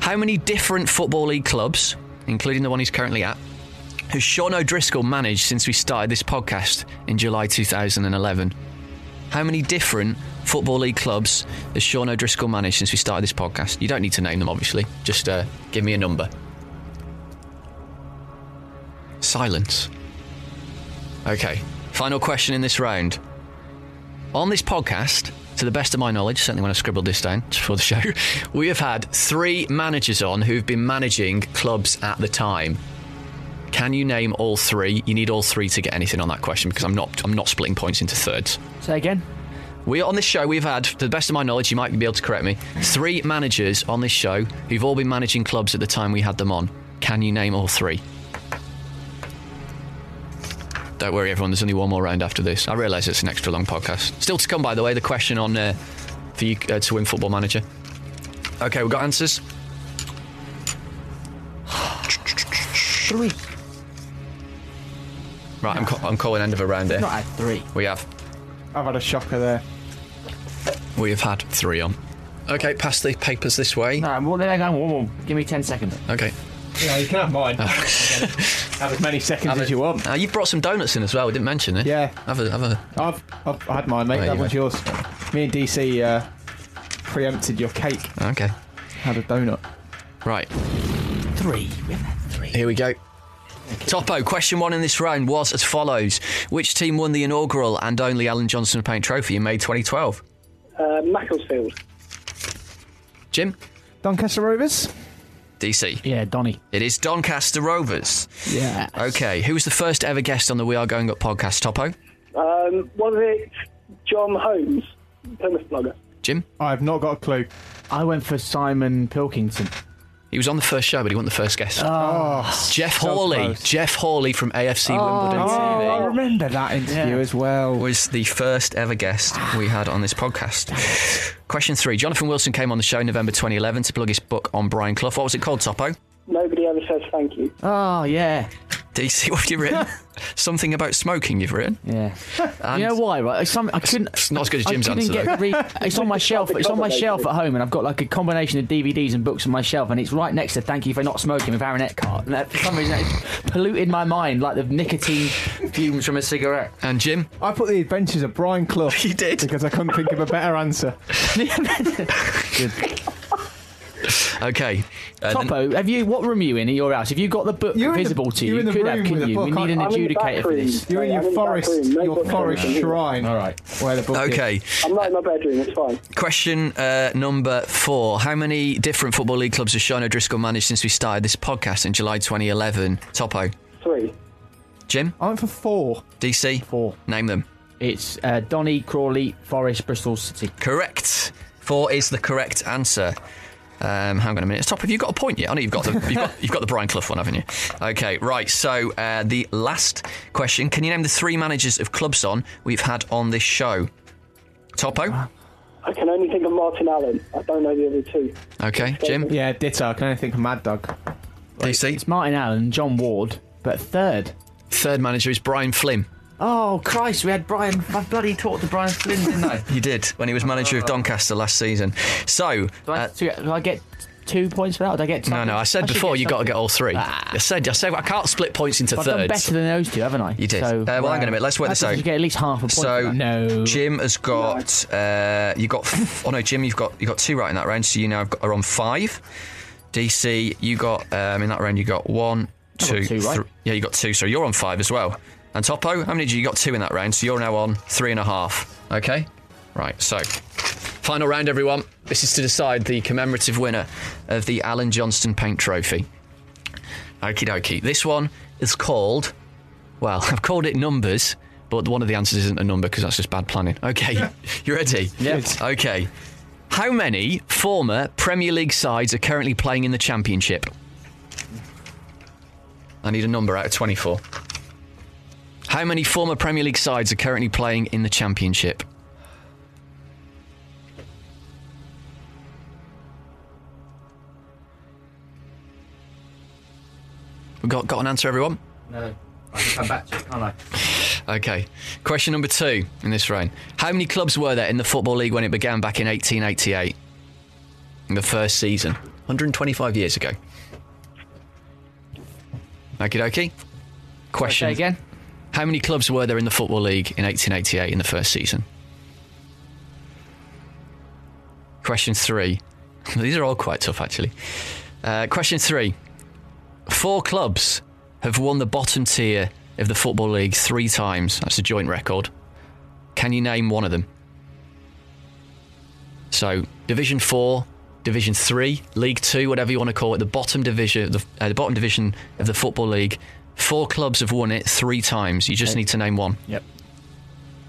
How many different Football League clubs, including the one he's currently at, has Sean O'Driscoll managed since we started this podcast in July 2011? How many different Football League clubs has Sean O'Driscoll managed since we started this podcast? You don't need to name them, obviously. Just uh, give me a number. Silence. Okay, final question in this round. On this podcast, to the best of my knowledge, certainly when I scribbled this down before the show, we have had three managers on who've been managing clubs at the time. Can you name all three? You need all three to get anything on that question because I'm not I'm not splitting points into thirds.
Say again.
We on this show we've had, to the best of my knowledge, you might be able to correct me, three managers on this show who've all been managing clubs at the time we had them on. Can you name all three? Don't worry, everyone. There's only one more round after this. I realise it's an extra long podcast. Still to come, by the way, the question on uh, for you uh, to win Football Manager. Okay, we've got answers.
Three.
Right, I'm, ca- I'm calling end of a round here.
Not at three.
We have
I've had a shocker there.
We have had three on. Okay, pass the papers this way.
No, well, there you go. Whoa, whoa. Give me 10 seconds.
Okay.
Yeah, you can have mine. have as many seconds as you want.
Uh, you brought some donuts in as well. We didn't mention it.
Yeah.
Have a have a.
I've, I've had mine, mate.
There
that
you
one's yours. Me and DC uh, preempted your cake.
Okay.
Had a donut.
Right.
Three. We haven't had three.
Here we go. Topo, question one in this round was as follows. Which team won the inaugural and only Alan Johnston Paint Trophy in May 2012?
Uh, Macclesfield.
Jim?
Doncaster Rovers?
DC.
Yeah, Donny.
It is Doncaster Rovers.
Yeah.
Okay, who was the first ever guest on the We Are Going Up podcast, Topo?
Um, was it John Holmes, Plymouth blogger?
Jim?
I've not got a clue.
I went for Simon Pilkington.
He was on the first show, but he wasn't the first guest.
Oh,
Jeff
so
Hawley.
close.
Jeff Hawley from AFC Wimbledon
Oh,
TV.
I remember that interview
Yeah.
as well.
was the first ever guest we had on this podcast. Question three. Jonathan Wilson came on the show in November 2011 to plug his book on Brian Clough. What was it called, Topo?
Nobody ever says thank you.
Oh, yeah.
DC, what have you written? Something about smoking you've written.
Yeah.
And
you know why, right? It's Some, I couldn't.
It's not as good as
I
Jim's
couldn't
answer,
get re- it's on my shelf. It's on my shelf at home, and I've got like a combination of DVDs and books on my shelf, and it's right next to "Thank You for Not Smoking" with Aaron Eckhart. And that, for some reason, it's polluted my mind like the nicotine fumes from a cigarette.
And Jim?
I put the adventures of Brian Clough.
You did?
Because I couldn't think of a better answer.
Okay. Uh, then-
Topo, have you? What room are you in at your house? Have you got the book
You're in the-
visible to
you're
you?
in the
could have,
room
couldn't
with
you? We
book.
need an
I'm in the back
adjudicator for this.
You're in
I'm
your
in the back
forest,
no
your forest
on me.
shrine.
All right.
Where the book is.
okay.
I'm not in my bedroom, it's fine.
Question uh, number four. How many different Football League clubs has Sean O'Driscoll managed since we started this podcast in July 2011? Topo.
Three.
Jim?
I went for four.
DC?
Four.
Name them.
It's uh, Donny, Crawley, Forest, Bristol City.
Correct. Four is the correct answer. Um, hang on a minute. Top, have you got a point yet? I know you've got the you've got, you've got the Brian Clough one, haven't you? Okay, right. So uh, the last question: Can you name the three managers of clubs on we've had on this show? Topo.
I can only think of Martin Allen. I don't know the other two.
Okay, Jim.
Yeah, ditto. I can only think of Mad Dog.
DC.
It's Martin Allen, John Ward, but third.
Third manager is Brian Flynn.
Oh Christ, we had Brian. I bloody talked to Brian Flynn, didn't I?
You did when he was manager of Doncaster last season. So.
Do I,
uh,
do I get two points for that? Or do I get?
no, no. I said
should
before
get
you got to
something.
get all three. I said, I said, I can't split points into
I've done
thirds.
better than those two, haven't I?
You did.
So,
uh, well, hang on a minute. Let's work
That's
this out.
You get at least half a point. for
So
that. no.
Jim has got uh, you got oh no Jim you've got you got two right in that round so you now got, are on five. DC you got um, in that round you got one two,
two, right?
thr- yeah you got two so you're on five as well. And Topo how many did you you got two in that round so you're now on three and a half. Okay, right so. Final round, everyone. This is to decide the commemorative winner of the Alan Johnston Paint Trophy. Okie dokie. This one is called, well, I've called it numbers, but one of the answers isn't a number because that's just bad planning. Okay, you ready?
Yes.
Okay. How many former Premier League sides are currently playing in the Championship? I need a number out of 24. How many former Premier League sides are currently playing in the Championship? We got got an answer, everyone.
No. I can come back to it, can't I?
Okay. Question number two in this round. How many clubs were there in the Football League when it began back in 1888? In the first season. 125 years ago. Okie dokie. Question
Say again.
How many clubs were there in the Football League in 1888 in the first season? Question three. These are all quite tough, actually. Uh, question three. Four clubs have won the bottom tier of the Football League three times. That's a joint record. Can you name one of them? So, Division 4, Division 3, League 2, whatever you want to call it, the bottom division, the, uh, the bottom division of the Football League. Four clubs have won it three times. You just
Okay.
need to name one.
Yep.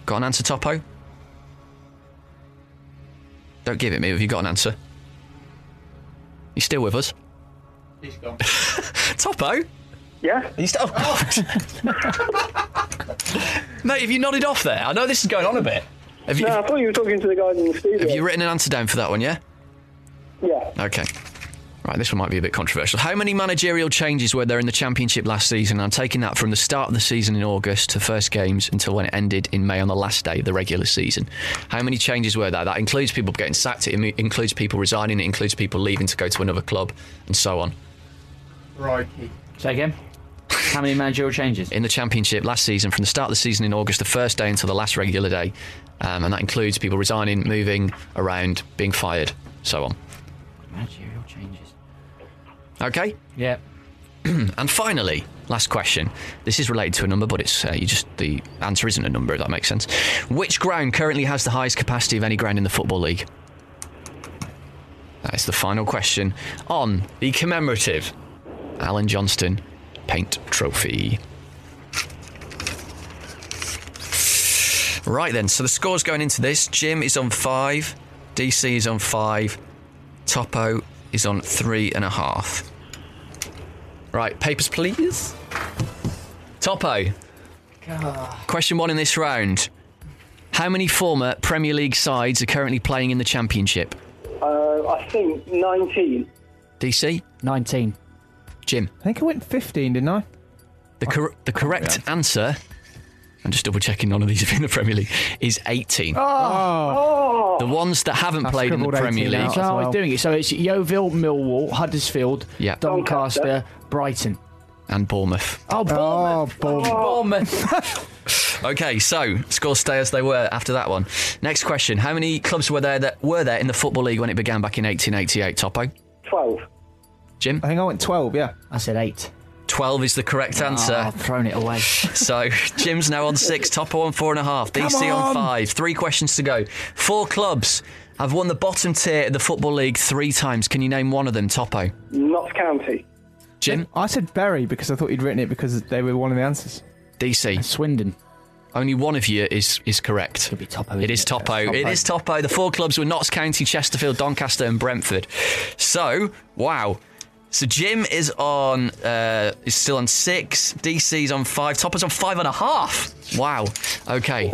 Got an answer, Topo? Don't give it me Have you got an answer. You still with us?
He's gone.
Topo?
Yeah?
He's you still? Oh. Mate, have you nodded off there? I know this is going on a bit. Have you,
No, I thought you were talking to the guys in the studio.
have you written an answer down for that one, yeah?
Yeah.
Okay. Right, this one might be a bit controversial. How many managerial changes were there in the Championship last season? I'm taking that from the start of the season in August to first games until when it ended in May on the last day of the regular season. How many changes were there? That includes people getting sacked, it includes people resigning, it includes people leaving to go to another club, and so on.
Crikey.
Say again. How many managerial changes?
in the championship last season from the start of the season in August, the first day until the last regular day, um, and that includes people resigning, moving around, being fired, so on.
Managerial changes.
Okay,
Yeah.
and finally, last question. This is related to a number, but it's uh, you just the answer isn't a number. If that makes sense. Which ground currently has the highest capacity of any ground in the football league? That is the final question on the commemorative Alan Johnston Paint Trophy. Right then, so the scores going into this: Jim is on five, DC is on five, Topo is on three and a half. Right, papers, please. Topo. God. Question one in this round: How many former Premier League sides are currently playing in the Championship?
Uh, I think 19.
DC,
19.
Jim.
I think I went 15, didn't I?
The cor- the correct answer. I'm just double checking none of these have been in the Premier League. Is 18.
Oh. oh.
The ones that haven't
I
played in the Premier League.
out.
So
as
how
well.
are doing it? So it's Yeovil, Millwall, Huddersfield,
Yeah.
Doncaster, Brighton.
and Bournemouth.
Oh, Bournemouth.
Oh, Bournemouth.
Bournemouth.
Okay, so scores stay as they were after that one. Next question: How many clubs were there that were there in the Football League when it began back in 1888? Topo,
12.
Jim.
I think I went 12, yeah.
I said eight.
12 is the correct
Oh,
answer.
I've thrown it away.
So Jim's now on six, Topo on four and a half, DC
Come
on
on.
five. Three questions to go. Four clubs have won the bottom tier of the Football League three times. Can you name one of them, Topo?
Notts County.
Jim,
I said Bury because I thought you'd written it because they were one of the answers.
DC.
Swindon.
Only one of you is is correct.
Could be Topo.
It is Topo. It is Topo. The four clubs were Notts County, Chesterfield, Doncaster, and Brentford. So, wow. So Jim is on uh, is still on six. DC's on five. Topper's on five and a half. Wow. Okay.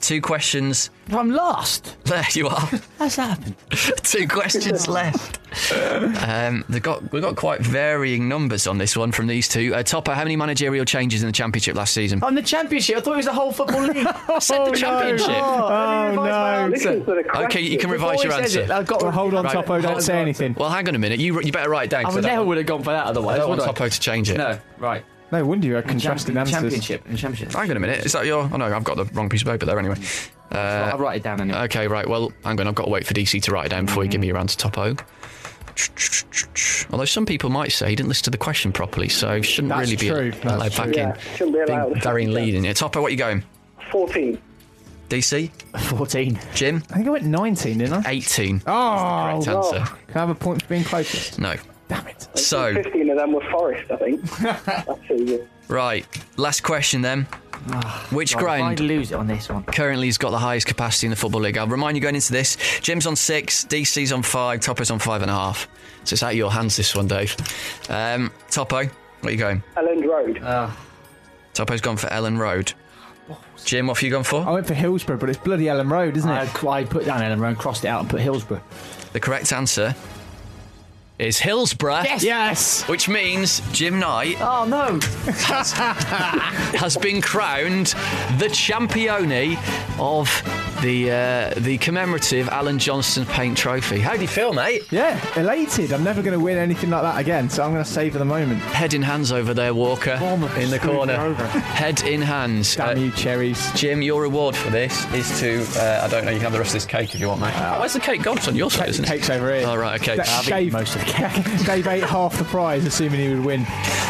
Two questions.
I'm lost.
There you are.
How's that happened?
Two questions left. Um, they got we got quite varying numbers on this one from these two. Uh, Topper, how many managerial changes in the championship last season?
On the championship, I thought it was the whole football league.
I said the championship.
Oh, no.
Listen
Okay, you can revise your
Before he says
answer.
it, I've got
Well, hold on,
Right.
Topo. Don't
Hold
say anything.
Well, hang on a minute. You you better write it down.
I
'cause
would
I
never
don't,
would have gone for that
I
otherwise.
don't want
would I?
Topo to change it.
No, right.
No wonder you had contrasting answers.
Championship. In championship.
Hang on a minute. Is that your? Oh no, I've got the wrong piece of paper there anyway. Uh,
I'll write it down anyway.
okay, right. Well, hang on. I've got to wait for DC to write it down before you give me your answer, Topo. Although some people might say he didn't listen to the question properly, so shouldn't
That's
really be
true.
allowed
That's
back
true.
in.
Yeah, shouldn't be allowed.
Being very leading. Yeah, Topo, what you going?
14.
DC,
14.
Jim,
I think I went 19, didn't I?
18.
Oh,
Correct answer.
can I have a point for being closest?
No.
Damn it.
So
15 of them were Forest, I think. That's easy.
right, last question then. Which
Right,
ground
I'd lose it on this one.
currently he's got the highest capacity in the Football League. I'll remind you going into this Jim's on six, DC's on five, Topo's on five and a half. So it's out of your hands this one, Dave. Um, Topo, where are you going?
Elland Road.
Topo's gone for Elland Road. Jim, what have you gone for?
I went for Hillsborough, but it's bloody Elland Road, isn't
I,
it?
I put down Elland Road, crossed it out, and put Hillsborough.
The correct answer is Hillsborough.
Yes.
Which means Jim Knight
Oh no!
has been crowned the champione of the uh, the commemorative Alan Johnston Paint Trophy. How do you feel, mate?
Yeah, elated. I'm never going to win anything like that again, so I'm going to save for the moment.
Head in hands over there, Walker,
Bournemouth
in the
screwed me
corner.
over.
Head in hands.
Damn
Uh,
you, cherries.
Jim, your reward for this is to, uh, I don't know, you can have the rest of this cake if you want, mate. oh, where's the cake gone? It's on your side, isn't it?
Cake's over here.
Oh, right, okay.
That-
I've
Dave,
eaten most of the cake.
Dave ate half the prize, assuming he would win.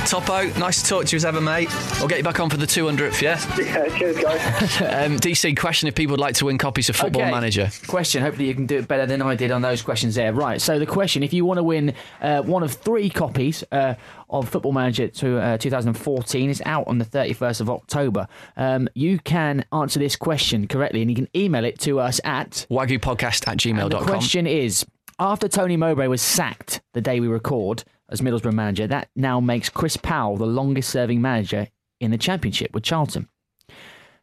Topo, nice to talk to you as ever, mate. I'll get you back on for the 200th, yeah?
Yeah, cheers, guys.
Um, DC, question if people would like to win copies of Football
Okay.
Manager.
Question. Hopefully, you can do it better than I did on those questions there. Right. So the question: If you want to win uh, one of three copies uh, of Football Manager to uh, 2014, is out on the 31st of October. Um, you can answer this question correctly, and you can email it to us at
WagyuPodcast at
And the
gmail.com.
question is after Tony Mowbray was sacked the day we record as Middlesbrough manager, that now makes Chris Powell the longest serving manager in the Championship with Charlton.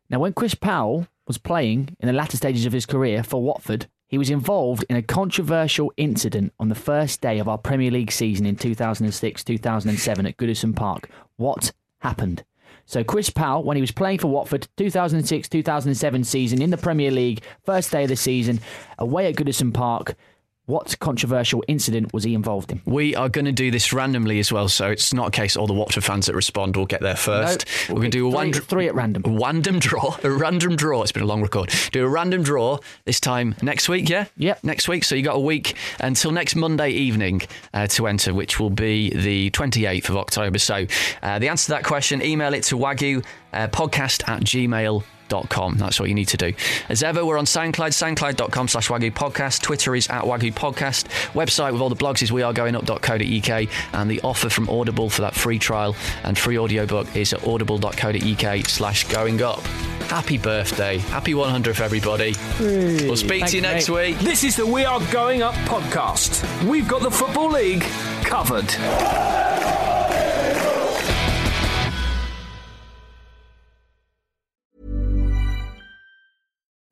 Now, when Chris Powell was playing in the latter stages of his career for Watford, he was involved in a controversial incident on the first day of our Premier League season in 2006 2007 at Goodison Park. What happened? So, Chris Powell, when he was playing for Watford, 2006 2007 season in the Premier League, first day of the season, away at Goodison Park, what controversial incident was he involved in?
We are going to do this randomly as well, so it's not a case all the Watford fans that respond will get there first.
No,
We're going to do a
three,
one,
three at random.
random draw. A random draw. It's been a long record. Do a random draw this time next week, yeah?
Yep.
Next week. So you got a week until next Monday evening uh, to enter, which will be the 28th of October. So uh, the answer to that question, email it to wagyu uh, podcast at gmail. Com. That's what you need to do. As ever, we're on SoundCloud, soundcloud.com slash Wagyu Podcast. Twitter is at Wagyu Podcast. Website with all the blogs is wearegoingup.co.uk. And the offer from Audible for that free trial and free audiobook is at audible.co.uk slash going up. Happy birthday. Happy 100th, everybody. We'll speak to you next
mate.
week.
This is the We Are Going Up podcast. We've got the Football League covered.